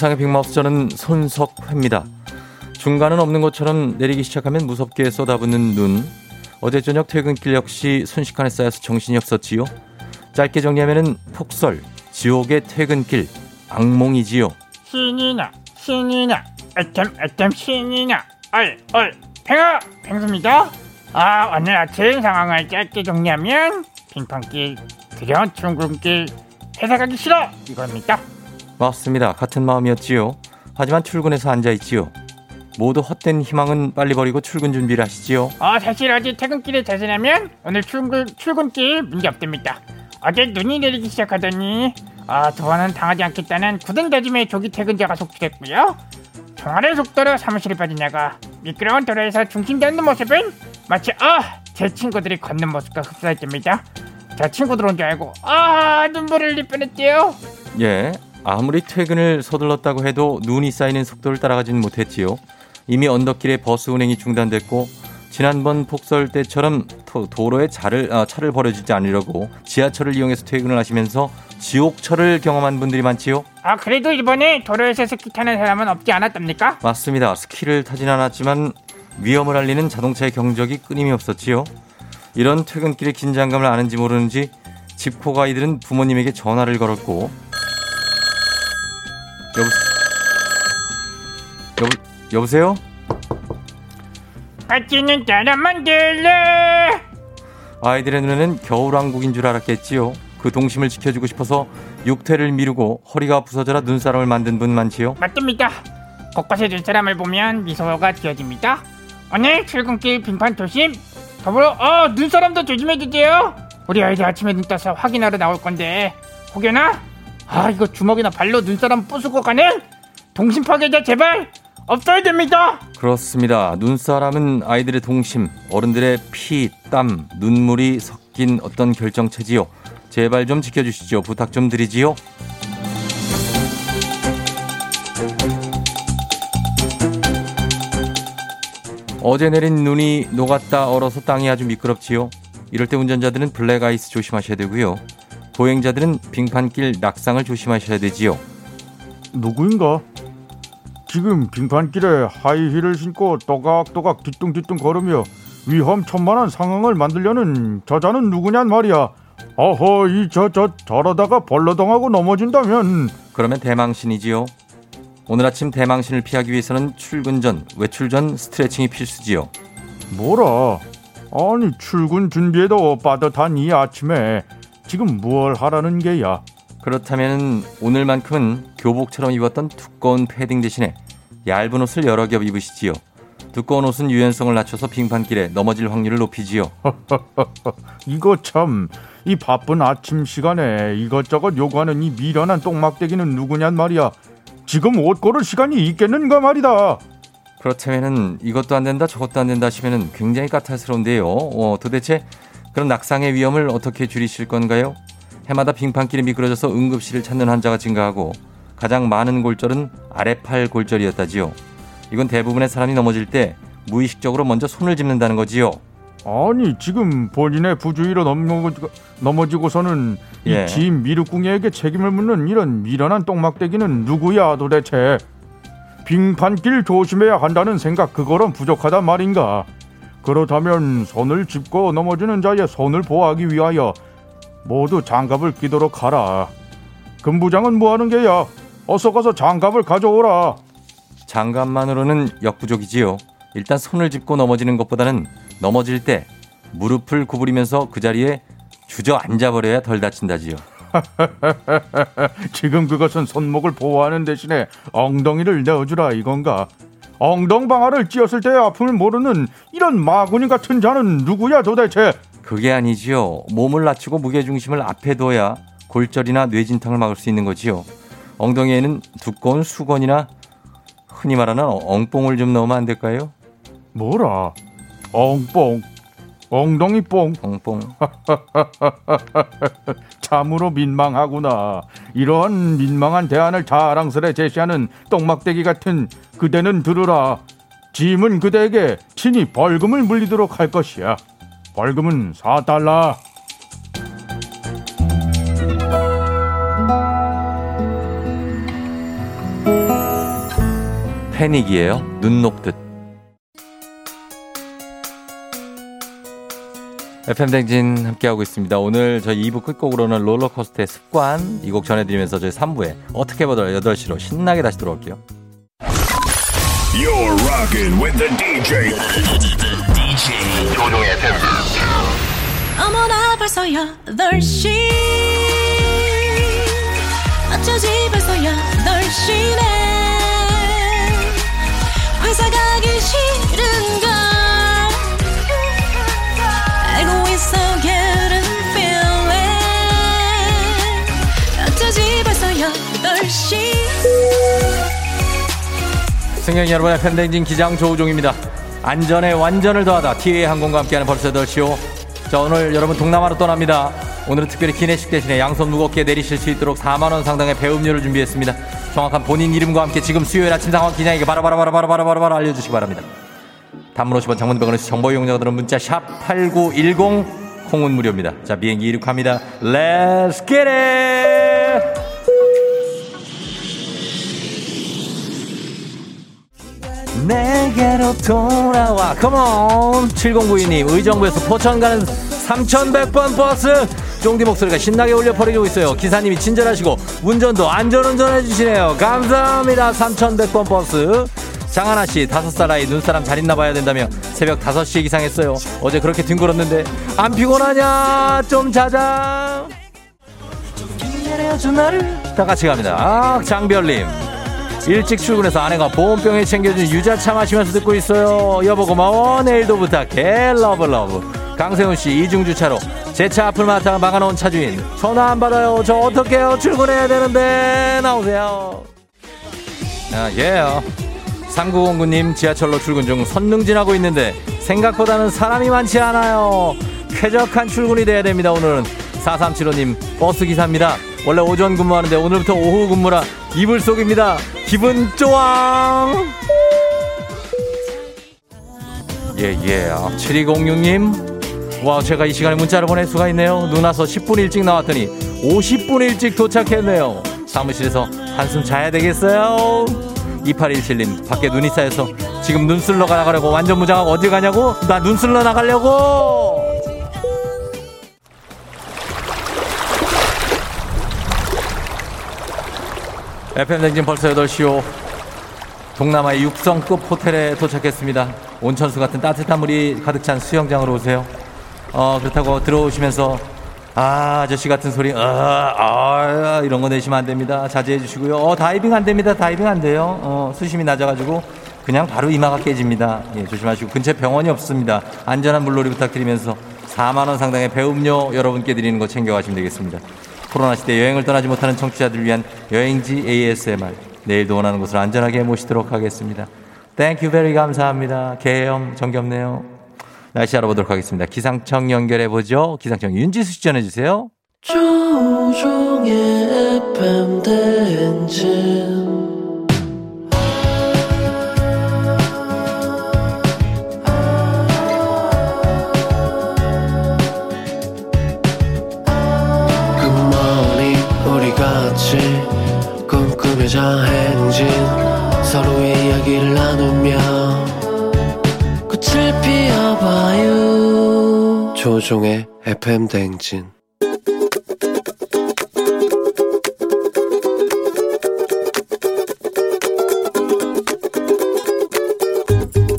안현상의 빅마우스 저는 손석회입니다. 중간은 없는 것처럼 내리기 시작하면 무섭게 쏟아붓는 눈. 어제 저녁 퇴근길 역시 순식간에 쌓여서 정신이 없었지요. 짧게 정리하면은 폭설, 지옥의 퇴근길, 악몽이지요. 신이 나, 신이 나, 애템, 애템, 신이 나, 얼, 얼, 팽아, 팽수입니다. 아, 오늘 아침 상황을 짧게 정리하면, 빙판길, 드려 출근길, 회사 가기 싫어! 이겁니다. 맞습니다. 같은 마음이었지요. 하지만 출근해서 앉아있지요. 모두 헛된 희망은 빨리 버리고 출근 준비를 하시지요. 어, 사실 어제 퇴근길에 자신하면 오늘 출근, 출근길 문제 없답니다. 어제 눈이 내리기 시작하더니 아, 두 번은 당하지 않겠다는 굳은 다짐에 조기 퇴근자가 속출했고요. 총알의 속도로 사무실에 빠진 나가 미끄러운 도로에서 중심 잡는 모습은 마치 아, 제 친구들이 걷는 모습과 흡사했답니다. 제 친구들 온 줄 알고 아, 눈물을 흘릴 뻔했대요. 예, 아무리 퇴근을 서둘렀다고 해도 눈이 쌓이는 속도를 따라가지는 못했지요. 이미 언덕길에 버스 운행이 중단됐고 지난번 폭설 때처럼 도- 도로에 차를, 아, 차를 버려주지 않으려고 지하철을 이용해서 퇴근을 하시면서 지옥철을 경험한 분들이 많지요. 아, 그래도 이번에 도로에서 스키 타는 사람은 없지 않았답니까? 맞습니다. 스키를 타진 않았지만 위험을 알리는 자동차의 경적이 끊임이 없었지요. 이런 퇴근길의 긴장감을 아는지 모르는지 집코 가이들은 부모님에게 전화를 걸었고 여보, 여보, 여보세요? 같이는 따라 만들래 아이들의 눈에는 겨울왕국인 줄 알았겠지요. 그 동심을 지켜주고 싶어서 육퇴를 미루고 허리가 부서져라 눈사람을 만든 분 많지요? 맞습니다. 곳곳에 눈사람을 보면 미소가 지어집니다. 오늘 출근길 빙판 조심. 더불어 어 눈사람도 조심해 주세요. 우리 아이들 아침에 눈 떠서 확인하러 나올 건데 혹여나 아 이거 주먹이나 발로 눈사람 부수고 가는 동심 파괴자 제발 없어야 됩니다. 그렇습니다. 눈사람은 아이들의 동심, 어른들의 피, 땀, 눈물이 섞인 어떤 결정체지요. 제발 좀 지켜주시죠. 부탁 좀 드리지요. 어제 내린 눈이 녹았다 얼어서 땅이 아주 미끄럽지요. 이럴 때 운전자들은 블랙아이스 조심하셔야 되고요. 보행자들은 빙판길 낙상을 조심하셔야 되지요. 누구인가? 지금 빙판길에 하이힐을 신고 또각또각 뒤뚱뒤뚱 걸으며 위험천만한 상황을 만들려는 저자는 누구냔 말이야. 어허 이 저 저 저러다가 벌러덩하고 넘어진다면 그러면 대망신이지요. 오늘 아침 대망신을 피하기 위해서는 출근 전, 외출 전 스트레칭이 필수지요. 뭐라? 아니 출근 준비에도 빠듯한 이 아침에 지금 뭘 하라는 게야? 그렇다면 오늘만큼은 교복처럼 입었던 두꺼운 패딩 대신에 얇은 옷을 여러 겹 입으시지요. 두꺼운 옷은 유연성을 낮춰서 빙판길에 넘어질 확률을 높이지요. [LAUGHS] 이거 참 이 바쁜 아침 시간에 이것저것 요구하는 이 미련한 똥막대기는 누구냔 말이야. 지금 옷 고를 시간이 있겠는가 말이다. 그렇다면은 이것도 안 된다 저것도 안 된다 하시면은 굉장히 까탈스러운데요. 어, 도대체 그런 낙상의 위험을 어떻게 줄이실 건가요? 해마다 빙판길이 미끄러져서 응급실을 찾는 환자가 증가하고 가장 많은 골절은 아래팔 골절이었다지요. 이건 대부분의 사람이 넘어질 때 무의식적으로 먼저 손을 짚는다는 거지요. 아니 지금 본인의 부주의로 넘어지고, 넘어지고서는 예. 이지 미륵궁예에게 책임을 묻는 이런 미련한 똥막대기는 누구야 도대체 빙판길 조심해야 한다는 생각 그거는 부족하단 말인가 그렇다면 손을 짚고 넘어지는 자의 손을 보호하기 위하여 모두 장갑을 끼도록 하라 금부장은 뭐하는 게야 어서 가서 장갑을 가져오라 장갑만으로는 역부족이지요. 일단 손을 짚고 넘어지는 것보다는 넘어질 때 무릎을 구부리면서 그 자리에 주저앉아 버려야 덜 다친다지요. [LAUGHS] 지금 그것은 손목을 보호하는 대신에 엉덩이를 내어주라 이건가? 엉덩방아를 찧었을 때의 아픔을 모르는 이런 마구니 같은 자는 누구야 도대체? 그게 아니지요. 몸을 낮추고 무게 중심을 앞에 둬야 골절이나 뇌진탕을 막을 수 있는 거지요. 엉덩이에는 두꺼운 수건이나 흔히 말하는 엉뽕을 좀 넣으면 안 될까요? 뭐라? 엉뽕, 엉덩이 뽕, 엉뽕. [LAUGHS] 참으로 민망하구나. 이런 민망한 대안을 자랑스레 제시하는 똥막대기 같은 그대는 들으라. 짐은 그대에게 친히 벌금을 물리도록 할 것이야. 벌금은 4달러. 패닉이에요. 눈 녹듯. FM댕진 함께하고 있습니다. 오늘 저희 2부 끝곡으로는 롤러코스터의 습관 이 곡 전해드리면서 저희 3부에 어떻게 보다 8시로 신나게 다시 돌아올게요. You're rocking with the DJ. DJ 조종의 팬. 어머나 벌써 8시 어쩌지 벌써 8시네 회사 가 어쩌지 벌써 8시 승객 여러분의 팬댕진 기장 조우종입니다. 안전에 완전을 더하다 티웨이 항공과 함께하는 벌써 8시오. 자 오늘 여러분 동남아로 떠납니다. 오늘은 특별히 기내식 대신에 양손 무겁게 내리실 수 있도록 4만원 상당의 배음료를 준비했습니다. 정확한 본인 이름과 함께 지금 수요일 아침 상황 기장에게 바로바로바로바로바로바로 알려주시기 바랍니다. 단문 50원 장문병원의 정보 이용자들은 문자 샵 8910 콩은 무료입니다. 자 비행기 이륙합니다. Let's! 내게로 돌아와. 컴온 7092님 의정부에서 포천 가는 3100번 버스. 쫑디 목소리가 신나게 울려 퍼지고 있어요. 기사님이 친절하시고 운전도 안전운전 해주시네요. 감사합니다. 3100번 버스. 장하나씨 5살 아이 눈사람 잘 있나 봐야 된다며 새벽 5시에 기상했어요. 어제 그렇게 뒹굴었는데 안 피곤하냐? 좀 자자. 다 같이 갑니다. 아 장별님 일찍 출근해서 아내가 보온병에 챙겨준 유자차 마시면서 듣고 있어요. 여보 고마워. 내일도 부탁해. love love 강세훈 씨 이중주차로. 제 차 앞을 막아- 막아놓은 차주인. 전화 안 받아요. 저 어떡해요? 출근해야 되는데. 나오세요. 아, 예요. 3909님 지하철로 출근 중 선릉 지나고 있는데 생각보다는 사람이 많지 않아요. 쾌적한 출근이 돼야 됩니다, 오늘은. 4375님 버스 기사입니다. 원래 오전 근무하는데 오늘부터 오후 근무라 이불 속입니다. 기분 좋아. 예, 예. 7206님. 와, 제가 이 시간에 문자를 보낼 수가 있네요. 눈 와서 10분 일찍 나왔더니 50분 일찍 도착했네요. 사무실에서 한숨 자야 되겠어요. 2817님, 밖에 눈이 쌓여서 지금 눈 쓸러 나가려고 완전 무장하고 어디 가냐고? 나 눈 쓸러 나가려고! FM 댕진 벌써 8시요. 동남아의 육성급 호텔에 도착했습니다. 온천수 같은 따뜻한 물이 가득 찬 수영장으로 오세요. 어, 그렇다고 들어오시면서 아, 아저씨 같은 소리, 아, 아, 이런 거 내시면 안 됩니다. 자제해 주시고요. 어, 다이빙 안 됩니다. 다이빙 안 돼요. 어, 수심이 낮아가지고 그냥 바로 이마가 깨집니다. 예, 조심하시고 근처에 병원이 없습니다. 안전한 물놀이 부탁드리면서 4만 원 상당의 배음료 여러분께 드리는 거 챙겨가시면 되겠습니다. 코로나 시대 여행을 떠나지 못하는 청취자들을 위한 여행지 ASMR. 내일도 원하는 곳을 안전하게 모시도록 하겠습니다. Thank you very 감사합니다. 개엄 정겹네요. 날씨 알아보도록 하겠습니다. 기상청 연결해 보죠. 기상청 윤지수 씨 전해 주세요. 조우종의 FM 대행진 행진 서로의 이야기를 나누며 꽃을 피워봐요. 조종의 FM 대행진.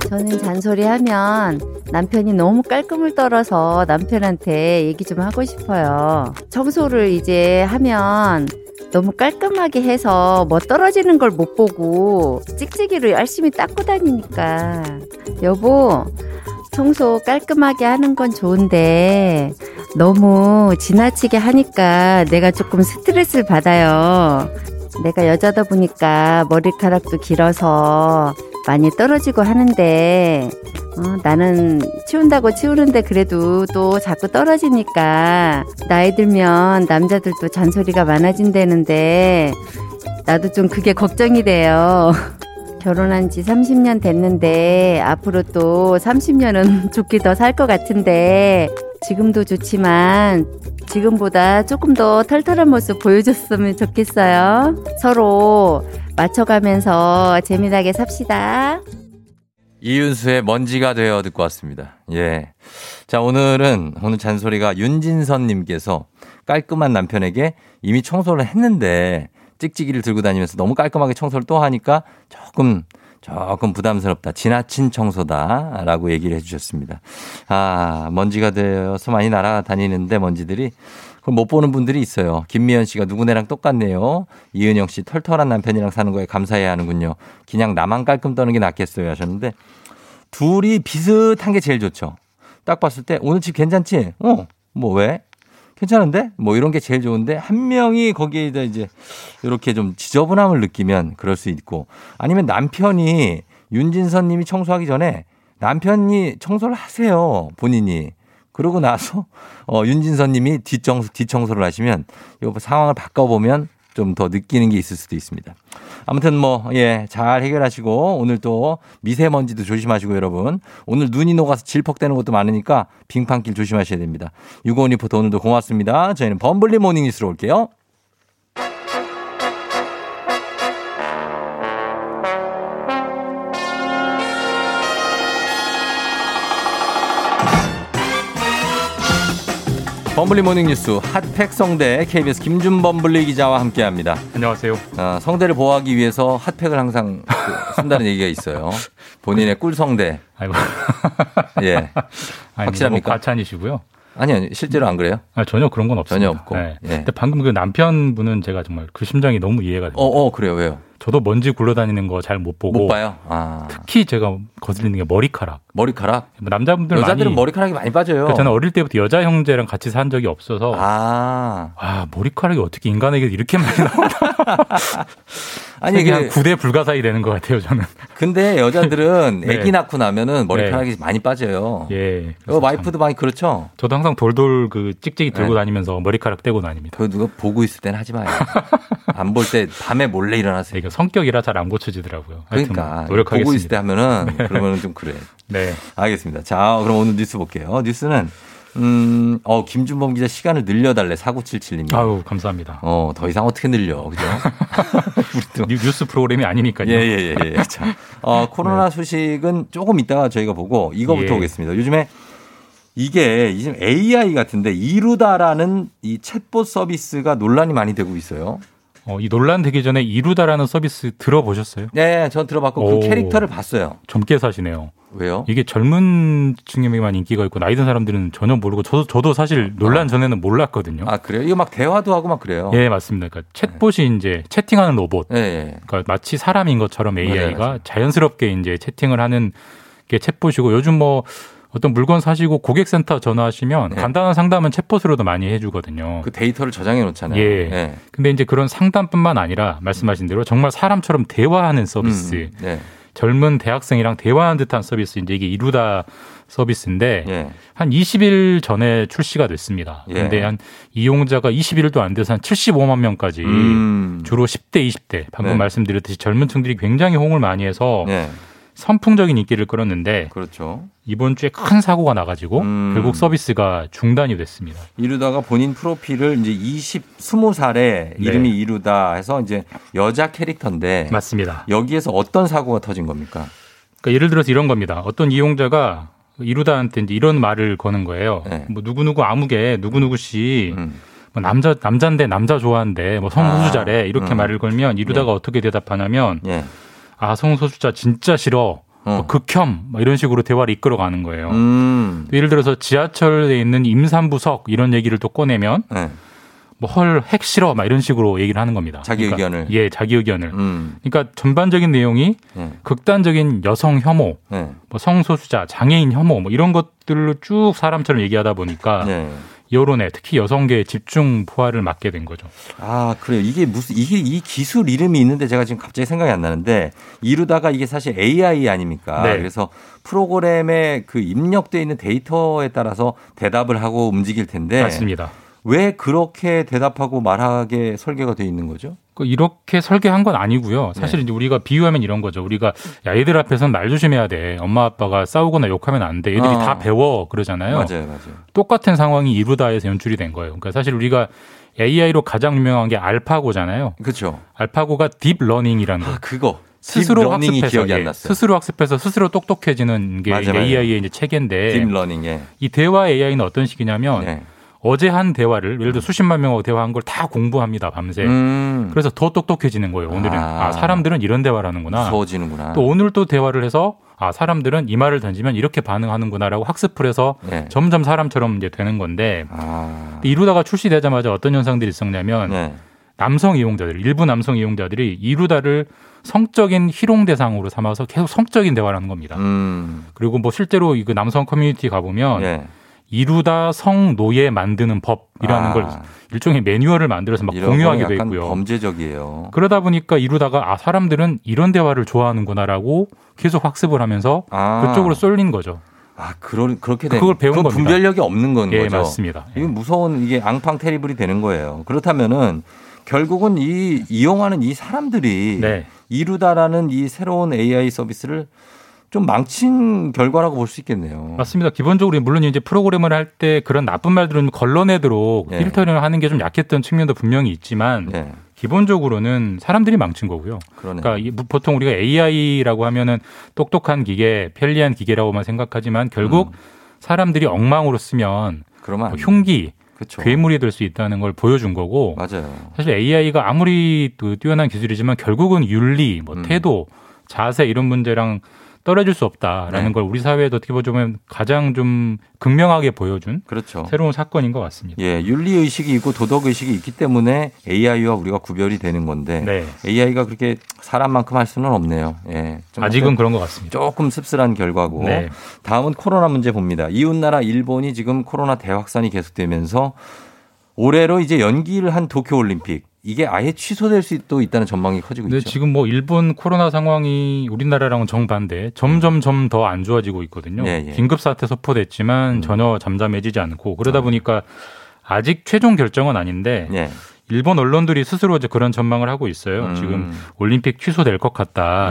저는 잔소리하면 남편이 너무 깔끔을 떨어서 남편한테 얘기 좀 하고 싶어요. 청소를 이제 하면 너무 깔끔하게 해서 뭐 떨어지는 걸 못 보고 찍찍이로 열심히 닦고 다니니까 여보 청소 깔끔하게 하는 건 좋은데 너무 지나치게 하니까 내가 조금 스트레스를 받아요. 내가 여자다 보니까 머리카락도 길어서 많이 떨어지고 하는데 어, 나는 치운다고 치우는데 그래도 또 자꾸 떨어지니까 나이 들면 남자들도 잔소리가 많아진다는데 나도 좀 그게 걱정이 돼요. [LAUGHS] 결혼한 지 30년 됐는데 앞으로 또 30년은 [LAUGHS] 좋게 더 살 것 같은데 지금도 좋지만 지금보다 조금 더 털털한 모습 보여줬으면 좋겠어요. 서로 맞춰가면서 재미나게 삽시다. 이윤수의 먼지가 되어 듣고 왔습니다. 예. 자, 오늘은, 오늘 잔소리가 윤진선 님께서 깔끔한 남편에게 이미 청소를 했는데 찍찍이를 들고 다니면서 너무 깔끔하게 청소를 또 하니까 조금, 조금 부담스럽다. 지나친 청소다. 라고 얘기를 해주셨습니다. 아, 먼지가 되어서 많이 날아다니는데 먼지들이 그걸 못 보는 분들이 있어요. 김미연 씨가 누구네랑 똑같네요. 이은영 씨 털털한 남편이랑 사는 거에 감사해야 하는군요. 그냥 나만 깔끔 떠는 게 낫겠어요 하셨는데 둘이 비슷한 게 제일 좋죠. 딱 봤을 때 오늘 집 괜찮지? 어, 뭐 왜? 괜찮은데? 뭐 이런 게 제일 좋은데 한 명이 거기에다 이제 이렇게 좀 지저분함을 느끼면 그럴 수 있고 아니면 남편이 윤진선 님이 청소하기 전에 남편이 청소를 하세요. 본인이. 그러고 나서 어 윤진선 님이 뒷청소 뒷청소를 하시면 요 상황을 바꿔 보면 좀 더 느끼는 게 있을 수도 있습니다. 아무튼 뭐, 예, 잘 해결하시고, 오늘 또 미세먼지도 조심하시고, 여러분. 오늘 눈이 녹아서 질퍽대는 것도 많으니까 빙판길 조심하셔야 됩니다. 유고원 리포터 오늘도 고맙습니다. 저희는 범블리 모닝 뉴스로 올게요. 범블리 모닝 뉴스 핫팩 성대 KBS 김준범블리 기자와 함께합니다. 안녕하세요. 어, 성대를 보호하기 위해서 핫팩을 항상 그 쓴다는 얘기가 있어요. 본인의 꿀 성대. 아이고. [LAUGHS] 예. 아니, 확실합니까? 너무 과찬이시고요. 아니 아니 실제로 안 그래요? 아, 전혀 그런 건 없습니다. 전혀 없고. 네. 예. 근데 방금 그 남편분은 제가 정말 그 심정이 너무 이해가 됩니다. 어, 어 그래요 왜요? 저도 먼지 굴러다니는 거 잘 못 보고 못 봐요. 아 특히 제가 거슬리는 게 머리카락. 머리카락. 뭐 남자분들 여자들은 많이 머리카락이 많이 빠져요. 그러니까 저는 어릴 때부터 여자 형제랑 같이 산 적이 없어서 아, 아, 머리카락이 어떻게 인간에게 이렇게 많이 나오나 [LAUGHS] 아니, 그냥 그- 구대 불가사의 되는 것 같아요 저는. 근데 여자들은 [LAUGHS] 네. 아기 낳고 나면은 머리카락이 많이 빠져요. 예. 어, 와이프도 많이 그렇죠. 저도 항상 돌돌 그 찍찍이 들고 네. 다니면서 머리카락 떼고 다닙니다. 그 누가 보고 있을 때는 하지 마요. 안 볼 때 밤에 몰래 일어나세요. 이게 성격이라 잘 안 고쳐지더라고요. 하여튼 그러니까 뭐 노력하겠습니다. 보고 있을 때 하면은 그러면은 좀 그래. [LAUGHS] 네. 알겠습니다. 자, 그럼 오늘 뉴스 볼게요. 뉴스는 음, 어, 김준범 기자 시간을 늘려달래 4977님. 아우 감사합니다. 어, 더 이상 어떻게 늘려, 그죠? [LAUGHS] 뉴- 뉴스 프로그램이 아니니까요. 예, 예, 예, 예. 자, 어, [LAUGHS] 코로나 소식은 조금 이따가 저희가 보고 이거부터 예. 오겠습니다. 요즘에 이게 지금 AI 같은데 이루다라는 이 챗봇 서비스가 논란이 많이 되고 있어요. 어, 이 논란 되기 전에 이루다라는 서비스 들어보셨어요? 네, 전 들어봤고 오. 그 캐릭터를 봤어요. 젊게 사시네요. 왜요? 이게 젊은 층에만 인기가 있고 나이 든 사람들은 전혀 모르고 저도 저도 사실 논란 전에는 몰랐거든요. 아, 그래요? 이거 막 대화도 하고 막 그래요. 예, 맞습니다. 그러니까 챗봇이 이제 채팅하는 로봇. 예, 예. 그러니까 마치 사람인 것처럼 AI가 맞아요, 자연스럽게 이제 채팅을 하는 게 챗봇이고 요즘 뭐 어떤 물건 사시고 고객센터 전화하시면 간단한 상담은 챗봇으로도 많이 해주거든요. 네. 그 데이터를 저장해 놓잖아요. 예. 예. 근데 이제 그런 상담뿐만 아니라 말씀하신 대로 정말 사람처럼 대화하는 서비스. 음, 네. 젊은 대학생이랑 대화하는 듯한 서비스 이제 이게 이루다 서비스인데 예. 한 20일 전에 출시가 됐습니다. 예. 근데 한 이용자가 21일도 안 돼서 한 75만 명까지 음. 주로 10대, 20대 방금 네. 말씀드렸듯이 젊은 층들이 굉장히 호응을 많이 해서 예. 선풍적인 인기를 끌었는데 그렇죠. 이번 주에 큰 사고가 나가지고 음. 결국 서비스가 중단이 됐습니다. 이루다가 본인 프로필을 이제 20, 20살에 이름이 이루다 해서 이제 여자 캐릭터인데 맞습니다. 여기에서 어떤 사고가 터진 겁니까? 그러니까 예를 들어서 이런 겁니다. 어떤 이용자가 이루다한테 이제 이런 말을 거는 거예요. 네. 뭐 누구누구 아무개 누구누구 씨 음. 뭐 남자 남자인데 남자 좋아한대 뭐 성소수자래 아, 이렇게 음. 말을 걸면 이루다가 어떻게 대답하냐면 예. 아 성소수자 진짜 싫어 뭐 극혐 뭐 이런 식으로 대화를 이끌어가는 거예요. 음. 또 예를 들어서 지하철에 있는 임산부석 이런 얘기를 또 꺼내면 네. 뭐헐핵 싫어 막 이런 식으로 얘기를 하는 겁니다. 자기 그러니까 의견을. 예 자기 의견을. 음. 그러니까 전반적인 내용이 예. 극단적인 여성 혐오, 네. 뭐 성소수자, 장애인 혐오 뭐 이런 것들로 쭉 사람처럼 얘기하다 보니까 네. 여론에 특히 여성계에 집중 포화를 맞게 된 거죠. 아, 그래요. 이게 무슨, 이게 이 기술 이름이 있는데 제가 지금 갑자기 생각이 안 나는데 이루다가 이게 사실 AI 아닙니까? 네. 그래서 프로그램에 그 입력돼 있는 데이터에 따라서 대답을 하고 움직일 텐데. 맞습니다. 왜 그렇게 대답하고 말하게 설계가 돼 있는 거죠? 그 이렇게 설계한 건 아니고요. 사실 네. 이제 우리가 비유하면 이런 거죠. 우리가 야 애들 앞에서는 말 조심해야 돼. 엄마 아빠가 싸우거나 욕하면 안 돼. 애들이 어. 다 배워 그러잖아요. 맞아요, 맞아요. 똑같은 상황이 이루다에서 연출이 된 거예요. 그러니까 사실 우리가 AI로 가장 유명한 게 알파고잖아요. 그렇죠. 알파고가 deep learning이라는 거. 그거. 스스로 학습해서 기억이 안 예, 났어요. 스스로 학습해서 스스로 똑똑해지는 게 맞아요. AI의 이제 체계인데 deep learning에. 이 대화 AI는 어떤 식이냐면 네. 어제 한 대화를 예를 들어 수십만 명하고 대화한 걸 다 공부합니다 밤새. 음. 그래서 더 똑똑해지는 거예요. 오늘은 아. 아, 사람들은 이런 대화를 하는구나. 무서워지는구나. 또 오늘 또 대화를 해서 아 사람들은 이 말을 던지면 이렇게 반응하는구나라고 학습을 해서 네. 점점 사람처럼 이제 되는 건데 아. 이루다가 출시되자마자 어떤 현상들이 있었냐면 네. 남성 이용자들 일부 남성 이용자들이 이루다를 성적인 희롱 대상으로 삼아서 계속 성적인 대화를 하는 겁니다. 음. 그리고 뭐 실제로 이그 남성 커뮤니티 가보면 예. 이루다 성노예 만드는 법이라는 아. 걸 일종의 매뉴얼을 만들어서 막 공유하기도 했고요. 범죄적이에요. 그러다 보니까 이루다가 아 사람들은 이런 대화를 좋아하는구나라고 계속 학습을 하면서 아. 그쪽으로 쏠린 거죠. 아, 그런 그렇게 된 그걸 배운 겁니다. 분별력이 없는 건 예, 거죠. 맞습니다. 이게 무서운 이게 앙팡 테리블이 되는 거예요. 그렇다면은 결국은 이 이용하는 이 사람들이 네. 이루다라는 이 새로운 AI 서비스를 좀 망친 결과라고 볼 수 있겠네요. 맞습니다. 기본적으로 물론 이제 프로그램을 할 때 그런 나쁜 말들은 걸러내도록 네. 필터링을 하는 게 좀 약했던 측면도 분명히 있지만 네. 기본적으로는 사람들이 망친 거고요. 그러네요. 그러니까 이- 보통 우리가 AI라고 하면은 똑똑한 기계, 편리한 기계라고만 생각하지만 결국 음. 사람들이 엉망으로 쓰면 그러면 뭐안 흉기, 그쵸. 괴물이 될 수 있다는 걸 보여준 거고 맞아요. 사실 AI가 아무리 또 뛰어난 기술이지만 결국은 윤리, 뭐 음. 태도, 자세 이런 문제랑 떨어질 수 없다라는 네. 걸 우리 사회에도 어떻게 보면 가장 좀 극명하게 보여준 그렇죠. 새로운 사건인 것 같습니다. 예, 윤리 의식이 있고 도덕 의식이 있기 때문에 AI와 우리가 구별이 되는 건데 네. AI가 그렇게 사람만큼 할 수는 없네요. 예, 좀 아직은 그런 것 같습니다. 조금 씁쓸한 결과고. 네. 다음은 코로나 문제 봅니다. 이웃 나라 일본이 지금 코로나 대확산이 계속되면서 올해로 이제 연기를 한 도쿄 올림픽 이게 아예 취소될 수도 있다는 전망이 커지고 있죠. 지금 뭐 일본 코로나 상황이 우리나라랑은 정반대 점점 점 더 안 좋아지고 있거든요. 예, 예. 긴급 사태 선포됐지만 전혀 잠잠해지지 않고 그러다 보니까 아직 최종 결정은 아닌데 예. 일본 언론들이 스스로 이제 그런 전망을 하고 있어요. 음. 지금 올림픽 취소될 것 같다.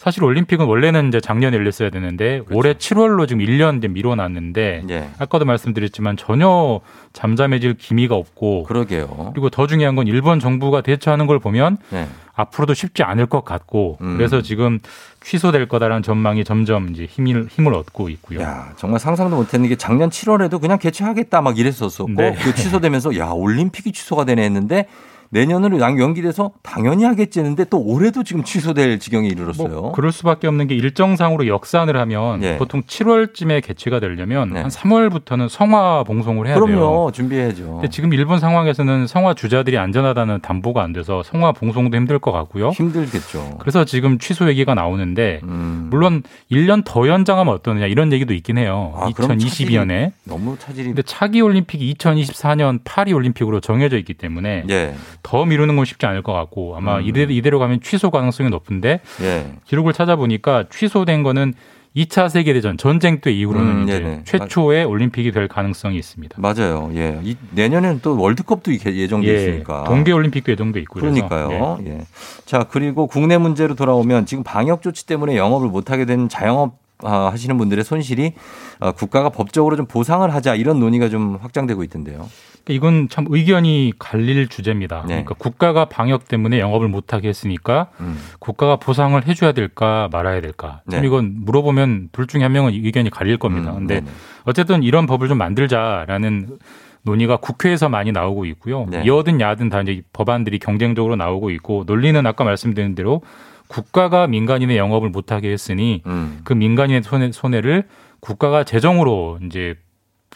예. 사실 올림픽은 원래는 이제 작년에 열렸어야 되는데 올해 7월로 지금 1년 이제 미뤄놨는데 그렇죠. 예. 아까도 말씀드렸지만 전혀 잠잠해질 기미가 없고 그러게요. 그리고 더 중요한 건 일본 정부가 대처하는 걸 보면 예. 앞으로도 쉽지 않을 것 같고 음. 그래서 지금 취소될 거다라는 전망이 점점 이제 힘을 힘을 얻고 있고요. 야, 정말 상상도 못했는 게 작년 7월에도 그냥 개최하겠다 막 이랬었었고 네. 그 취소되면서 야 올림픽이 취소가 되네 했는데 내년으로 양- 연기돼서 당연히 하겠지 했는데 또 올해도 지금 취소될 지경에 이르렀어요. 뭐 그럴 수밖에 없는 게 일정상으로 역산을 하면 예. 보통 7월쯤에 개최가 되려면 네. 한 3월부터는 성화 봉송을 해야 돼요. 그럼요 준비해야죠. 근데 지금 일본 상황에서는 성화 주자들이 안전하다는 담보가 안 돼서 성화 봉송도 힘들 것 같고요. 힘들겠죠. 그래서 지금 취소 얘기가 나오는데 음. 물론 1년 더 연장하면 어떠느냐 이런 얘기도 있긴 해요. 아, 그럼 2022년에. 너무 차질이 근데 차기 올림픽이 2024년 파리 올림픽으로 정해져 있기 때문에 예. 더 미루는 건 쉽지 않을 것 같고 아마 음. 이대로, 이대로 가면 취소 가능성이 높은데 예. 기록을 찾아보니까 취소된 거는 2차 세계대전 전쟁 때 이후로는 음, 이제 네네. 최초의 올림픽이 될 가능성이 있습니다. 맞아요. 예. 이, 내년에는 또 월드컵도 예정돼 예, 있으니까. 동계 올림픽도 예정돼 있고 그러니까요. 예. 자, 그리고 국내 문제로 돌아오면 지금 방역 조치 때문에 영업을 못 하게 된 자영업 아, 하시는 분들의 손실이 어, 국가가 법적으로 좀 보상을 하자 이런 논의가 좀 확장되고 있던데요. 그러니까 이건 참 의견이 갈릴 주제입니다. 네. 그러니까 국가가 방역 때문에 영업을 못하게 했으니까 음. 국가가 보상을 해줘야 될까 말아야 될까. 참 네. 이건 물어보면 둘 중에 한 명은 의견이 갈릴 겁니다. 음, 근데 네네. 어쨌든 이런 법을 좀 만들자라는 논의가 국회에서 많이 나오고 있고요. 네. 여든 야든 다 이제 법안들이 경쟁적으로 나오고 있고 논리는 아까 말씀드린 대로 국가가 민간인의 영업을 못하게 했으니 음. 그 민간인의 손해, 손해를 국가가 재정으로 이제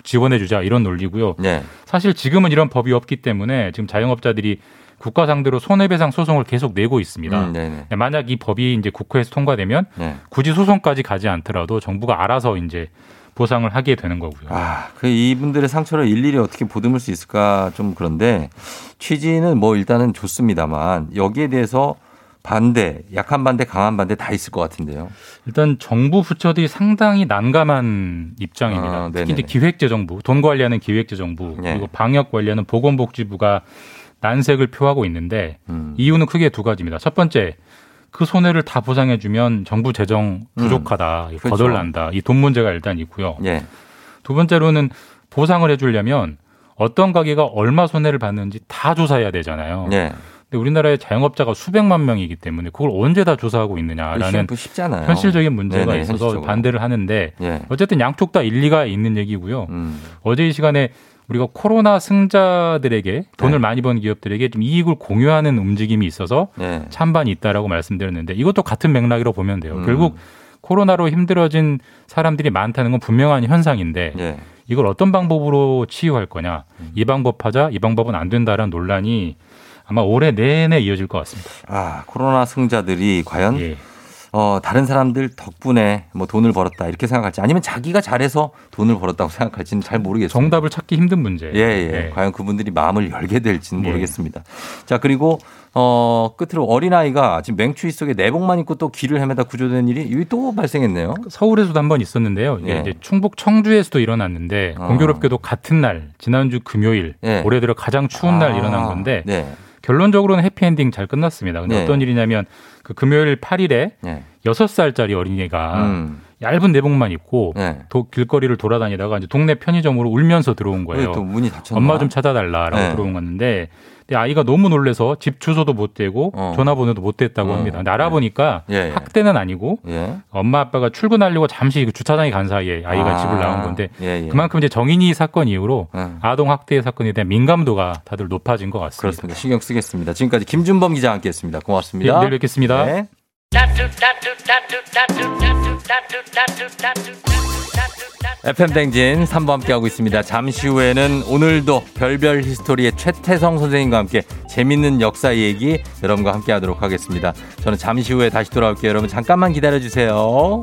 지원해주자 이런 논리고요. 네. 사실 지금은 이런 법이 없기 때문에 지금 자영업자들이 국가 상대로 손해배상 소송을 계속 내고 있습니다. 음, 네네. 만약 이 법이 이제 국회에서 통과되면 네. 굳이 소송까지 가지 않더라도 정부가 알아서 이제 보상을 하게 되는 거고요. 아, 그 이분들의 상처를 일일이 어떻게 보듬을 수 있을까 좀 그런데 취지는 뭐 일단은 좋습니다만 여기에 대해서 반대, 약한 반대, 강한 반대 다 있을 것 같은데요. 일단 정부 부처들이 상당히 난감한 입장입니다. 아, 특히 이제. 기획재정부, 돈 관리하는 기획재정부, 네. 그리고 방역 관리하는 보건복지부가 난색을 표하고 있는데 음. 이유는 크게 두 가지입니다. 첫 번째, 그 손해를 다 보상해주면 정부 재정 부족하다, 그렇죠. 거덜난다. 이돈 문제가 일단 있고요. 예. 두 번째로는 보상을 해주려면 어떤 가게가 얼마 손해를 봤는지 다 조사해야 되잖아요. 예. 근데 우리나라의 자영업자가 수백만 명이기 때문에 그걸 언제 다 조사하고 있느냐라는 그 않아요. 현실적인 문제가 네네, 있어서 현실적으로. 반대를 하는데 예. 어쨌든 양쪽 다 일리가 있는 얘기고요. 음. 어제 이 시간에 우리가 코로나 승자들에게 돈을 네. 많이 번 기업들에게 좀 이익을 공유하는 움직임이 있어서 예. 찬반이 있다라고 말씀드렸는데 이것도 같은 맥락이라고 보면 돼요. 음. 결국 코로나로 힘들어진 사람들이 많다는 건 분명한 현상인데 예. 이걸 어떤 방법으로 치유할 거냐. 음. 이 방법 하자, 이 방법은 안 된다라는 논란이 아마 올해 내내 이어질 것 같습니다. 아, 코로나 승자들이 과연 예. 어, 다른 사람들 덕분에 뭐 돈을 벌었다 이렇게 생각할지 아니면 자기가 잘해서 돈을 벌었다고 생각할지는 잘 모르겠어요. 정답을 찾기 힘든 문제. 예, 예. 예. 과연 그분들이 마음을 열게 될지는 예. 모르겠습니다. 자, 그리고 어, 끝으로 어린아이가 지금 맹추위 속에 내복만 입고 또 길을 헤매다 구조된 일이 이또 발생했네요. 서울에서도 한 번 있었는데요. 이게 예. 이제 충북 청주에서도 일어났는데 어. 공교롭게도 같은 날 지난주 금요일 예. 올해 들어 가장 추운 날 아, 일어난 건데 네. 결론적으로는 해피엔딩 잘 끝났습니다. 근데 네. 어떤 일이냐면 그 금요일 8일에 네. 여섯 살짜리 어린이가 음. 얇은 내복만 입고 네. 도- 길거리를 돌아다니다가 이제 동네 편의점으로 울면서 들어온 거예요. 엄마 좀 찾아달라라고 네. 들어온 건데 근데 아이가 너무 놀래서 집 주소도 못 대고 어. 전화번호도 못 댔다고 어. 합니다. 근데 알아보니까 예, 예. 학대는 아니고 예. 엄마 아빠가 출근하려고 잠시 그 주차장에 간 사이에 아이가 아. 집을 나온 건데 예, 예. 그만큼 이제 정인이 사건 이후로 음. 아동 학대 사건에 대한 민감도가 다들 높아진 것 같습니다. 그렇습니다. 신경 쓰겠습니다. 지금까지 김준범 기자와 함께했습니다. 고맙습니다. 예, 내일 뵙겠습니다. 네. FM 댕진 3부 함께하고 있습니다. 잠시 후에는 오늘도 별별 히스토리의 최태성 선생님과 함께 재밌는 역사 얘기 여러분과 함께 하도록 하겠습니다. 저는 잠시 후에 다시 돌아올게요. 여러분 잠깐만 기다려주세요.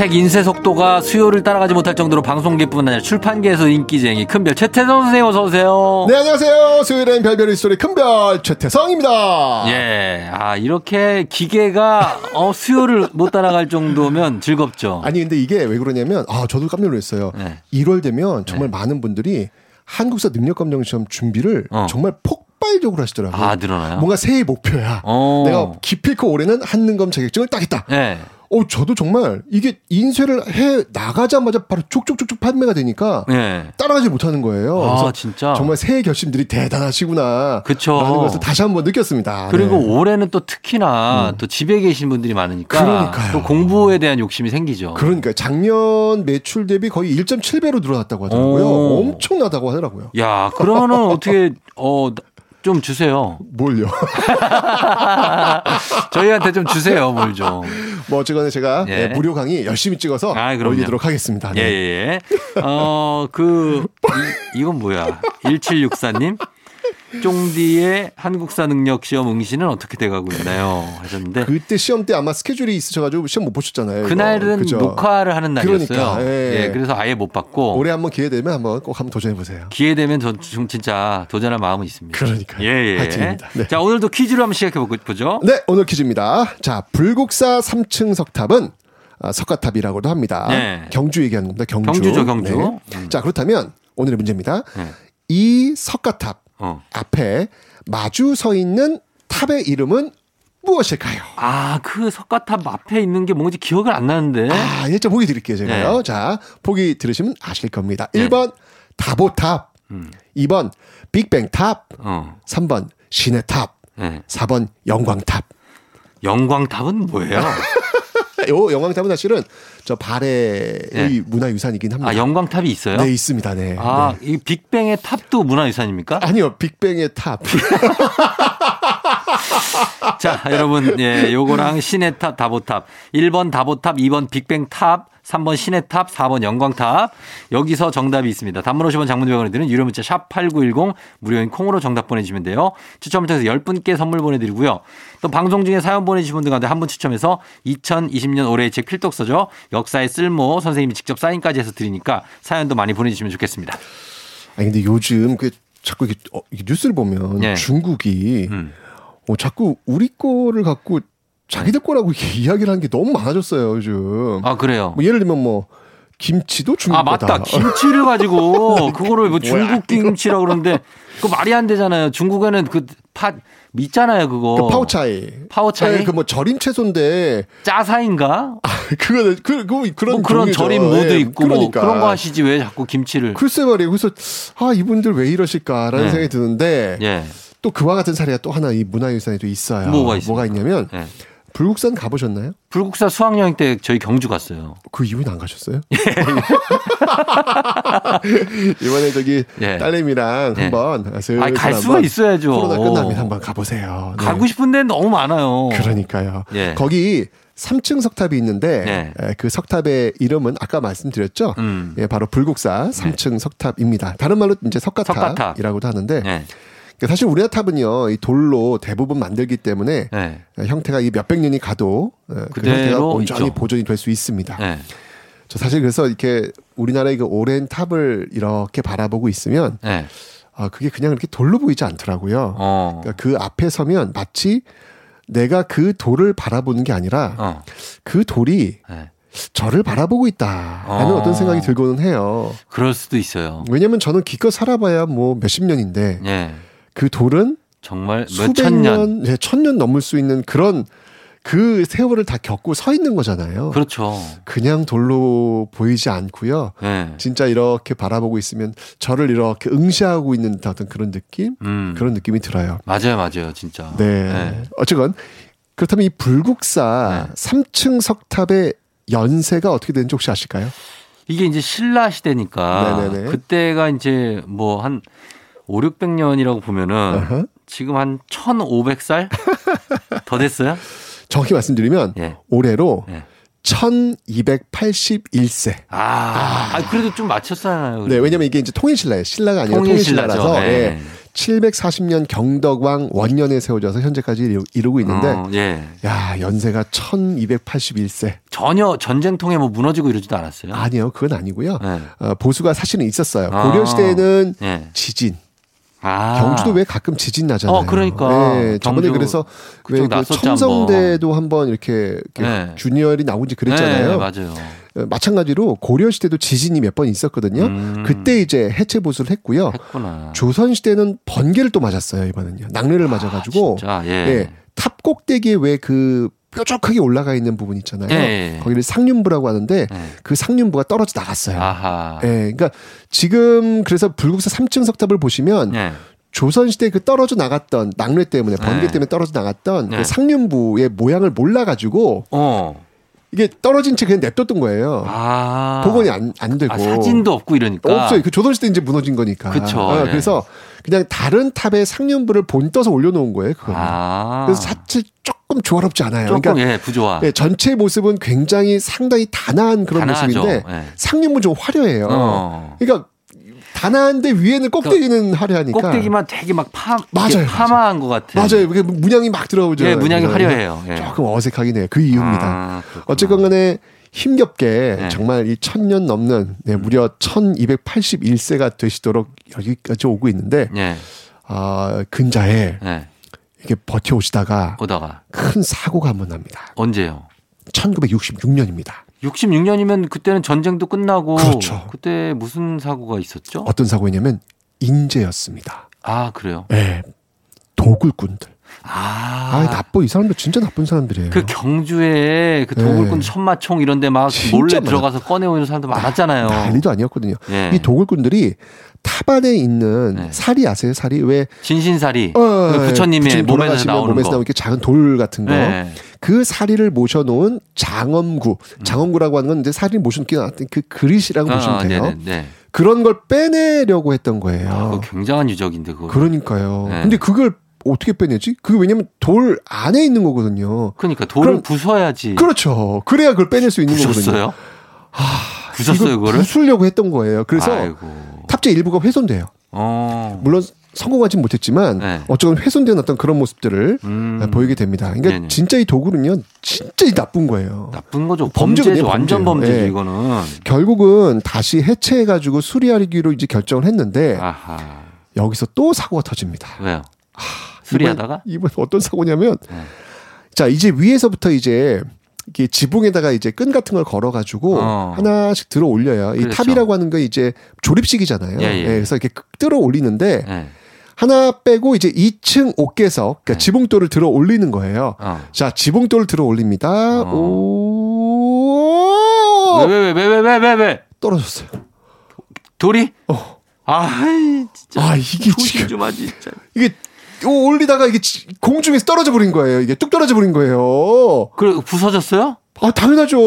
책 인쇄 속도가 수요를 따라가지 못할 정도로 방송계뿐 아니라 출판계에서 인기쟁이 큰별 최태성 선생님 어서 오세요. 네, 안녕하세요. 수요일엔 별별 history 큰별 최태성입니다. 예, 아 이렇게 기계가 어, 수요를 못 따라갈 정도면 즐겁죠. 아니, 근데 이게 왜 그러냐면, 아, 저도 깜짝 놀랐어요. 네. 1월 되면 정말 많은 분들이 한국사 능력검정 시험 준비를 정말 폭발적으로 하시더라고요. 어. 아 늘어나요? 뭔가 새해 목표야. 어. 내가 기필코 올해는 한능검 자격증을 따겠다. 네. 어, 저도 정말 이게 인쇄를 해 나가자마자 바로 쭉쭉쭉쭉 판매가 되니까 네. 따라가지 못하는 거예요. 아, 그래서 진짜? 정말 새해 결심들이 대단하시구나. 그쵸. 라는 것을 다시 한번 느꼈습니다. 그리고 네. 올해는 또 특히나 또 집에 계신 분들이 많으니까 그러니까요. 또 공부에 대한 욕심이 생기죠. 그러니까 작년 매출 대비 거의 1.7배로 늘어났다고 하더라고요. 오. 엄청나다고 하더라고요. 야, 그러면은 어떻게 어 좀 주세요. 뭘요? [LAUGHS] 저희한테 좀 주세요, 뭘 좀. 뭐 어쨌거나 제가 예. 네, 무료 강의 열심히 찍어서 아, 그럼요. 올리도록 하겠습니다. 예, 네. 예, 예. 어, 그, 이, 이건 뭐야. 1764님. 쫑디의 한국사 능력 시험 응시는 어떻게 돼가고 있나요? 하셨는데. 그때 시험 때 아마 스케줄이 있으셔가지고 시험 못 보셨잖아요. 그날은 그죠? 녹화를 하는 날이었어요. 그러니까, 예. 예, 그래서 아예 못 받고. 올해 한번 기회 되면 한번 꼭 한번 도전해 보세요. 기회 되면 전좀 진짜 도전할 마음은 있습니다. 그러니까요. 예, 예. 화이팅입니다. 네. 자, 오늘도 퀴즈로 한번 시작해 보죠. 네, 오늘 퀴즈입니다. 자, 불국사 3층 석탑은 아, 석가탑이라고도 합니다. 네. 경주 얘기하는 겁니다. 경주. 경주죠, 경주. 네. 자, 그렇다면 오늘의 문제입니다. 네. 이 석가탑 어. 앞에 마주 서 있는 탑의 이름은 무엇일까요? 아, 그 석가탑 앞에 있는 게 뭔지 기억을 안 나는데. 아, 일자 보기 드릴게요, 제가요. 네. 자, 보기 들으시면 아실 겁니다. 1번 다보탑, 음. 2번 빅뱅탑, 어. 3번 시내탑, 네. 4번 영광탑. 영광탑은 뭐예요? [LAUGHS] 요 영광탑은 사실은 저 발해의 네. 문화유산이긴 합니다. 아, 영광탑이 있어요? 네, 있습니다. 네. 아, 네. 이 빅뱅의 탑도 문화유산입니까? 아니요, 빅뱅의 탑. [LAUGHS] 자, 여러분, 예, 요거랑 시내탑, 다보탑. 1번 다보탑, 2번 빅뱅 탑, 3번 시내탑, 4번 영광탑. 여기서 정답이 있습니다. 단문 50원 장문병원에 드는 유료 문자 샵 8910 무료인 콩으로 정답 보내주시면 돼요. 추첨을 통해서 10분께 선물 보내드리고요. 또 방송 중에 사연 보내주신 분들 가운데 한 분 추첨해서 2020년 올해의 책 필독서죠. 역사의 쓸모 선생님이 직접 사인까지 해서 드리니까 사연도 많이 보내주시면 좋겠습니다. 아니 근데 요즘 그 자꾸 이게 어, 이게 뉴스를 보면 예. 중국이 음. 어, 자꾸 우리 거를 갖고 자기들 거라고 [LAUGHS] 이야기를 하는 게 너무 많아졌어요 요즘. 아, 그래요? 뭐 예를 들면 뭐 김치도 중국 아 맞다 거다. 김치를 가지고 [LAUGHS] 그거를 뭐 중국 김치라 그러는데 그거 말이 안 되잖아요. 중국에는 그팥 있잖아요 그거. 그 파오차이. 파오차이? 그 뭐 절임 채소인데 짜사인가? 그거는 그, 그 그런 뭐 그런. 절임 무도 예, 있고 뭐 그러니까. 그런 거 하시지 왜 자꾸 김치를? 글쎄 말이에요. 그래서 아 이분들 왜 이러실까라는 네. 생각이 드는데 예. 또 그와 같은 사례가 또 하나 이 문화유산에 또 있어요. 뭐가 있습니까? 뭐가 있냐면 예. 불국산 가보셨나요? 불국사 수학여행 때 저희 경주 갔어요. 그 이후에 안 가셨어요? 예. [LAUGHS] 이번에 저기 예. 딸내미랑 예. 한번 아니, 갈 한번 수가 있어야죠. 코로나 끝나면 한번 가보세요. 네. 가고 싶은 데는 너무 많아요. 그러니까요. 예. 거기 3층 석탑이 있는데 네. 에, 그 석탑의 이름은 아까 말씀드렸죠. 음. 예, 바로 불국사 3층 석탑입니다. 다른 말로 이제 석가탑이라고도 석가탑. 하는데 예. 그러니까 사실 우리나라 탑은요 이 돌로 대부분 만들기 때문에 예. 에, 형태가 이 몇백 년이 가도 에, 그 형태가 온전히 있죠. 보존이 될 수 있습니다. 예. 저 사실 그래서 이렇게 우리나라의 그 오랜 탑을 이렇게 바라보고 있으면 예. 아 그게 그냥 이렇게 돌로 보이지 않더라고요. 어. 그러니까 그 앞에 서면 마치 내가 그 돌을 바라보는 게 아니라 어. 그 돌이 예. 저를 바라보고 있다라는 어. 어. 떤 생각이 들고는 해요. 그럴 수도 있어요. 왜냐면 저는 기껏 살아봐야 뭐 몇십 년인데 예. 그 돌은 정말 수백 년. 년, 예, 천년 넘을 수 있는 그런 그 세월을 다 겪고 서 있는 거잖아요. 그렇죠. 그냥 돌로 보이지 않고요. 예. 진짜 이렇게 바라보고 있으면 저를 이렇게 응시하고 있는 어떤 그런 느낌? 음. 그런 느낌이 들어요. 맞아요, 맞아요, 진짜. 네. 예. 어쨌건 그렇다면 이 불국사 네. 3층 석탑의 연세가 어떻게 되는지 혹시 아실까요? 이게 이제 신라 시대니까 네네네. 그때가 이제 뭐한 5, 600년이라고 보면은 어허. 지금 한 1,500살 더 됐어요? 정확히 말씀드리면 예. 올해로 예. 1281세. 아, 아, 그래도 좀 맞췄잖아요. 네, 왜냐면 이게 이제 통일신라예요. 신라가 아니라. 통일신라라서 예. 예. 740년 경덕왕 원년에 세워져서 현재까지 이루- 이루고 있는데 어, 예. 야, 연세가 1281세. 전혀 전쟁 통에 뭐 무너지고 이러지도 않았어요. 아니요, 그건 아니고요. 네. 어, 보수가 사실은 있었어요. 아. 고려 시대에는 예. 지진. 아. 경주도 왜 가끔 지진 나잖아요. 어, 그러니까. 네, 저번에 그래서 왜 그 첨성대도 한번 이렇게, 이렇게 네. 주니어리 나온지 그랬잖아요. 네, 맞아요. 어, 마찬가지로 고려 시대도 지진이 몇 번 있었거든요. 음. 그때 이제 해체 보수를 했고요. 했구나. 조선 시대는 번개를 또 맞았어요 이번은요. 낙뢰를 맞아가지고 진짜, 예. 예, 탑 꼭대기에 왜 그 뾰족하게 올라가 있는 부분 있잖아요. 예, 예. 거기를 상륜부라고 하는데 예. 그 상륜부가 떨어져 나갔어요. 아하. 예, 그러니까 지금 그래서 불국사 3층 석탑을 보시면 예. 조선 시대 그 떨어져 나갔던 낙뢰 때문에 번개 네. 때문에 떨어져 나갔던 네. 그 상륜부의 모양을 몰라가지고 어. 이게 떨어진 채 그냥 냅뒀던 거예요. 아. 복원이 안, 안 되고 아, 사진도 없고 이러니까. 없어요. 그 조선 시대 이제 무너진 거니까. 그쵸, 어, 예. 그래서 그냥 다른 탑에 상륜부를 본 떠서 올려놓은 거예요. 그거. 아. 그래서 사실 조금 조화롭지 않아요. 조금 그러니까 예, 부조화. 예, 전체 모습은 굉장히 상당히 단아한 그런 단아하죠. 모습인데 예. 상륜부 좀 화려해요. 어. 그러니까 단아한데 위에는 꼭대기는 화려하니까. 꼭대기만 되게 막 파, 맞아요, 파마한 것 같아. 맞아요. 그게 문양이 막 들어오죠. 예, 문양이 화려해요. 예. 조금 어색하긴 해요. 그 이유입니다. 아, 어쨌건 간에 힘겹게 네. 정말 이 천년 넘는 네, 무려 1281세가 되시도록 여기까지 오고 있는데 예. 아, 근자에 예. 이게 버텨오시다가 오다가 큰 사고가 한 번 납니다. 언제요? 1966년입니다. 66년이면 그때는 전쟁도 끝나고 그렇죠. 그때 무슨 사고가 있었죠? 어떤 사고였냐면 인재였습니다. 아, 그래요. 네. 도굴꾼들. 아. 아, 나빠. 이 사람들 진짜 나쁜 사람들이에요. 그 경주에 그 도굴꾼 네. 천마총 이런 데 막 몰래 많아. 들어가서 꺼내오는 사람도 많았잖아요. 난리도 아니었거든요. 예. 이 도굴꾼들이 탑 안에 있는 사리 아세요? 사리 왜 진신사리. 어, 그 부처님의 부처님 몸에서 나오는 몸에서 거. 나오는 게 작은 돌 같은 거. 네. 그 사리를 모셔놓은 장엄구. 음. 장엄구라고 하는 건 이제 사리를 모셔놓게 나왔던 그 그릇이라고 아, 보시면 돼요. 네네, 네. 그런 걸 빼내려고 했던 거예요. 그거 굉장한 유적인데 그거. 그러니까요. 네. 근데 그걸 어떻게 빼내지? 그게 왜냐면 돌 안에 있는 거거든요. 그러니까 돌을 그럼- 부숴야지. 그렇죠. 그래야 그걸 빼낼 수 있는 거거든요. 부셨어요? 부셨어요, 이걸 그거를? 부수려고 했던 거예요. 그래서 아이고. 탑재 일부가 훼손돼요. 어. 물론 성공하진 못했지만 네. 어쩌면 훼손된 어떤 그런 모습들을 음. 보이게 됩니다. 그러니까 네네. 진짜 이 도굴은요, 진짜 이 나쁜 거예요. 나쁜 거죠. 범죄죠. 완전 범죄. 범죄죠, 예. 이거는. 결국은 다시 해체해가지고 수리하기로 이제 결정을 했는데 아하. 여기서 또 사고가 터집니다. 왜요? 수리하다가? 이번, 이번 어떤 사고냐면 네. 자 이제 위에서부터 이제 이게 지붕에다가 이제 끈 같은 걸 걸어가지고 어. 하나씩 들어 올려요. 이 그렇죠. 탑이라고 하는 건 이제 조립식이잖아요. 예, 예. 그래서 이렇게 들어 올리는데 예. 하나 빼고 이제 2층 옥계석, 그러니까 지붕돌을 들어 올리는 거예요. 네. 어. 자, 지붕돌을 들어 올립니다. 오, 왜, 왜, 왜, 왜, 왜, 왜, 왜? 떨어졌어요. 돌이? 어. 아이, 진짜. 아, 이게 지금 좀 하지, 진짜. 이게 오- 올리다가 이게 지- 공중에서 떨어져 버린 거예요. 이게 뚝 떨어져 버린 거예요. 그래, 부서졌어요? 아, 당연하죠.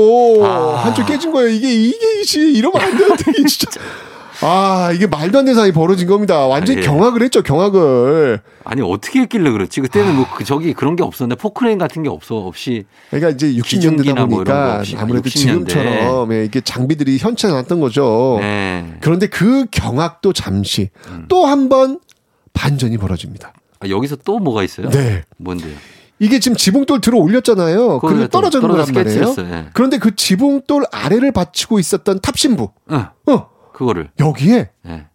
아. 한쪽 깨진 거예요. 이게, 이게, 지 이러면 안 되는데, 이게 진짜. [LAUGHS] 아, 이게 말도 안 되는 사이 벌어진 겁니다. 완전 히 아, 예. 경악을 했죠, 경악을. 아니, 어떻게 했길래 그렇지? 그때는 뭐, 그, 저기, 그런 게 없었는데, 포크레인 같은 게 없어, 없이. 그러니까 이제 60년대다 기중기나 뭐 보니까 없이 아무래도 60년대. 지금처럼 예, 이게 장비들이 현치 않았던 거죠. 네. 그런데 그 경악도 잠시 음. 또한 번 반전이 벌어집니다. 아, 여기서 또 뭐가 있어요? 네. 뭔데요? 이게 지금 지붕돌 들어 올렸잖아요. 또 떨어지는 거란 말이에요. 예. 그런데 그 지붕돌 아래를 받치고 있었던 탑신부. 응. 어, 그거를. 여기에 예.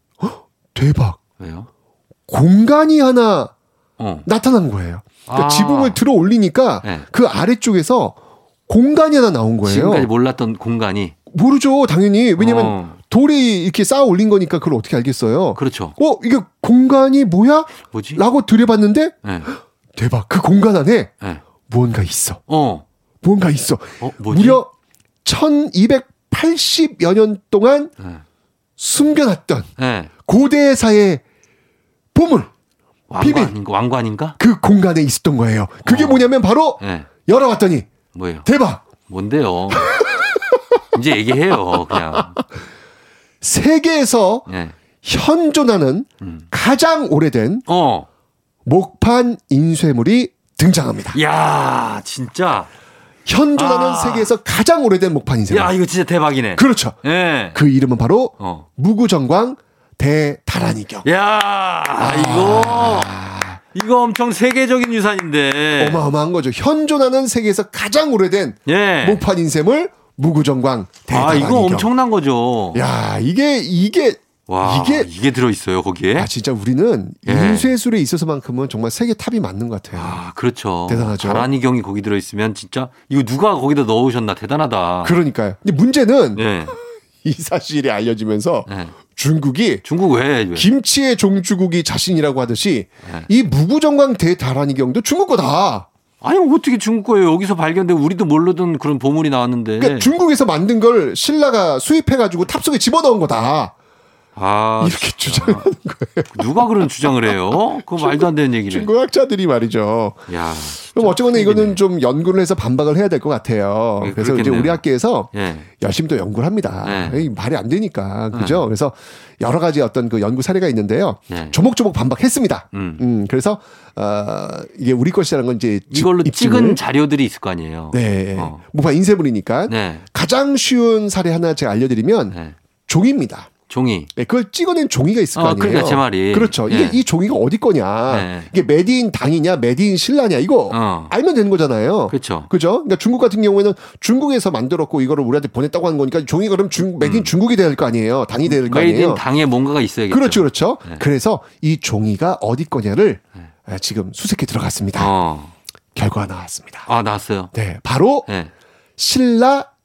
대박. 왜요? 공간이 하나 어. 나타난 거예요. 그러니까 아. 지붕을 들어 올리니까 네. 그 아래쪽에서 공간이 하나 나온 거예요. 지금까지 몰랐던 공간이. 모르죠, 당연히. 왜냐면 어. 돌이 이렇게 쌓아 올린 거니까 그걸 어떻게 알겠어요? 그렇죠. 어, 이게 공간이 뭐야? 뭐지? 라고 들여봤는데 네. 대박. 그 공간 안에 네. 무언가 있어. 어. 무언가 있어. 어, 뭐지? 무려 1280여 년 동안 네. 숨겨놨던 네. 고대사의 보물. 왕관인가? 왕관인가? 그 공간에 있었던 거예요. 그게 어. 뭐냐면 바로 네. 열어봤더니 뭐예요? 대박. 뭔데요? [LAUGHS] 이제 얘기해요, 그냥. 세계에서 네. 현존하는 음. 가장 오래된 어. 목판 인쇄물이 등장합니다. 야, 진짜. 현존하는 아. 세계에서 가장 오래된 목판 인쇄물. 야, 이거 진짜 대박이네. 그렇죠. 예. 그 이름은 바로 어. 무구정광 대다란이경. 야, 아, 이거. 이거 엄청 세계적인 유산인데. 어마어마한 거죠. 현존하는 세계에서 가장 오래된 예. 목판 인쇄물 무구정광 아, 대다란이경. 이거 엄청난 거죠. 야, 이게 이게 와, 이게 이게 들어 있어요, 거기에? 아 진짜 우리는 예. 인쇄술에 있어서만큼은 정말 세계 탑이 맞는 것 같아요. 아, 그렇죠. 대단하죠. 다란이경이 거기 들어 있으면 진짜, 이거 누가 거기다 넣으셨나 대단하다. 그러니까요. 근데 문제는 예. [LAUGHS] 이 사실이 알려지면서 예. 중국이 중국 왜? 왜? 김치의 종주국이 자신이라고 하듯이 네. 이 무구정광 대다란이경도 중국 거다. 아니, 어떻게 중국 거예요? 여기서 발견된 우리도 모르던 그런 보물이 나왔는데. 그러니까 중국에서 만든 걸 신라가 수입해가지고 탑속에 집어넣은 거다. 아, 이렇게 주장하는 거예요. 누가 그런 주장을 해요? 그거 말도 안 되는 얘기를. 중국 학자들이 말이죠. 야. 그럼 어쨌거나 이거는 좀 연구를 해서 반박을 해야 될 것 같아요. 예, 그래서 이제 그렇겠네요. 우리 학계에서 예. 열심히 또 연구를 합니다. 네. 이 말이 안 되니까 그죠? 그래서 여러 가지 어떤 그 연구 사례가 있는데요. 예. 조목조목 반박했습니다. 음. 음, 그래서 어, 이게 우리 것이라는 건 이제 지- 이걸로 입증을- 찍은 자료들이 있을 거 아니에요. 네, 어. 목판 인쇄물이니까 네. 가장 쉬운 사례 하나 제가 알려드리면 네. 종이입니다. 종이. 네, 그걸 찍어낸 종이가 있을 어, 거 아니에요. 그러니까 제 말이. 그렇죠. 이게 예. 이 종이가 어디 거냐? 네. 이게 made in 당이냐, made in 신라냐 이거 어. 알면 되는 거잖아요. 그렇죠. 그죠? 그러니까 중국 같은 경우에는 중국에서 만들었고 이거를 우리한테 보냈다고 하는 거니까 종이가 그럼 중 made in 중국이 될 거 아니에요. 당이 될거 음. 아니에요. 인 당에 뭔가가 있어야겠죠. 그렇죠, 그렇죠. 네. 그래서 이 종이가 어디 거냐를 아, 지금 수색해 들어갔습니다. 어. 결과가 나왔습니다. 아, 나왔어요. 네, 바로 네. 신라 닭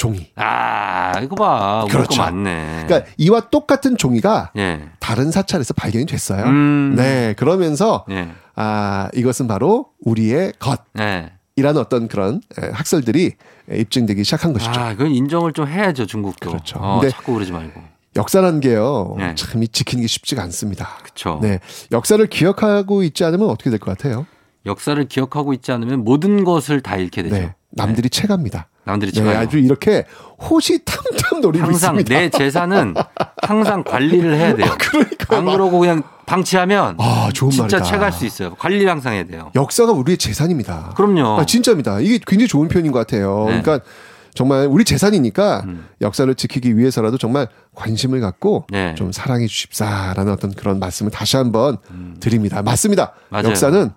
종이. 아, 이거 봐. 그렇죠. 거 맞네. 그러니까 이와 똑같은 종이가 예. 다른 사찰에서 발견이 됐어요. 음. 네, 그러면서 예. 아 이것은 바로 우리의 예. 것이라는 어떤 그런 에, 학설들이 에, 입증되기 시작한 것이죠. 아, 그건 인정을 좀 해야죠, 중국도. 그렇죠. 어, 근데 자꾸 그러지 말고. 역사라는 게요, 네. 참이 지키는 게 쉽지가 않습니다. 그렇죠. 네, 역사를 기억하고 있지 않으면 어떻게 될 것 같아요? 역사를 기억하고 있지 않으면 모든 것을 다 잃게 되죠. 네, 남들이 채갑니다. 남들이 네. 아주 이렇게 호시탐탐 노리고 항상 있습니다. 내 재산은 항상 관리를 해야 돼요. [LAUGHS] 안 그러고 그냥 방치하면 아, 좋은 진짜 말이다. 채갈 수 있어요. 관리를 항상 해야 돼요. 역사가 우리의 재산입니다. 그럼요. 아, 진짜입니다. 이게 굉장히 좋은 표현인 것 같아요. 네. 그러니까 정말 우리 재산이니까 음. 역사를 지키기 위해서라도 정말 관심을 갖고 네. 좀 사랑해 주십사라는 어떤 그런 말씀을 다시 한번 드립니다. 맞습니다. 음. 맞아요. 역사는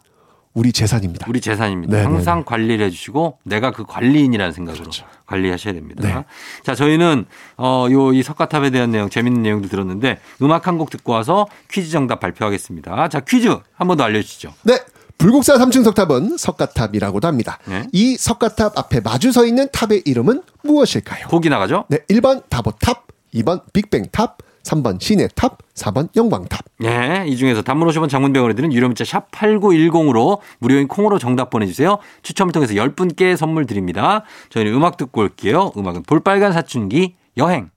우리 재산입니다. 우리 재산입니다. 네, 항상 관리를 해주시고 내가 그 관리인이라는 생각으로 관리하셔야 됩니다. 네. 자, 저희는 어 요 이 석가탑에 대한 내용 재밌는 내용도 들었는데 음악 한 곡 듣고 와서 퀴즈 정답 발표하겠습니다. 자, 퀴즈 한 번 더 알려주시죠. 네. 불국사 3층 석탑은 석가탑이라고도 합니다. 네. 이 석가탑 앞에 마주 서 있는 탑의 이름은 무엇일까요? 보기 나가죠? 네. 1번 다보탑, 2번 빅뱅탑, 3번 시내 탑, 4번 영광탑. 네, 이 중에서 단문 50원 장문 100원에 드는 유료 문자 샵 8910으로 무료인 콩으로 정답 보내주세요. 추첨을 통해서 10분께 선물 드립니다. 저희는 음악 듣고 올게요. 음악은 볼빨간 사춘기 여행.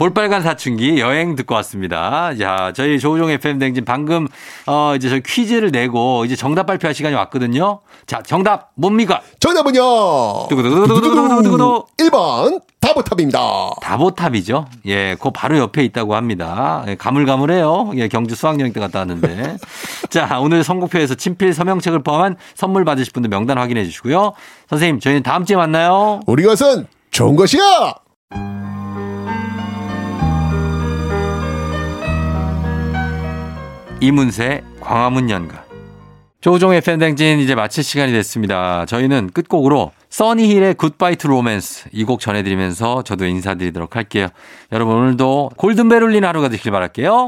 볼빨간 사춘기 여행 듣고 왔습니다. 자, 저희 조우종 FM 대행진 방금 어 이제 저희 퀴즈를 내고 이제 정답 발표할 시간이 왔거든요. 자, 정답 뭡니까? 정답은요. 두구두구두구두구두구두구. 1번 다보탑입니다. 다보탑이죠. 예, 그 바로 옆에 있다고 합니다. 예, 가물가물해요. 예, 경주 수학여행 때 갔다 왔는데. [LAUGHS] 자, 오늘 선곡표에서 친필 서명책을 포함한 선물 받으실 분들 명단 확인해 주시고요. 선생님, 저희는 다음 주에 만나요. 우리 것은 좋은 것이야. 이문세 광화문 연가. 조종의 팬댕진 이제 마칠 시간이 됐습니다. 저희는 끝곡으로 써니힐의 Goodbye to Romance 이 곡 전해드리면서 저도 인사드리도록 할게요. 여러분 오늘도 골든벨 울린 하루가 되길 바랄게요.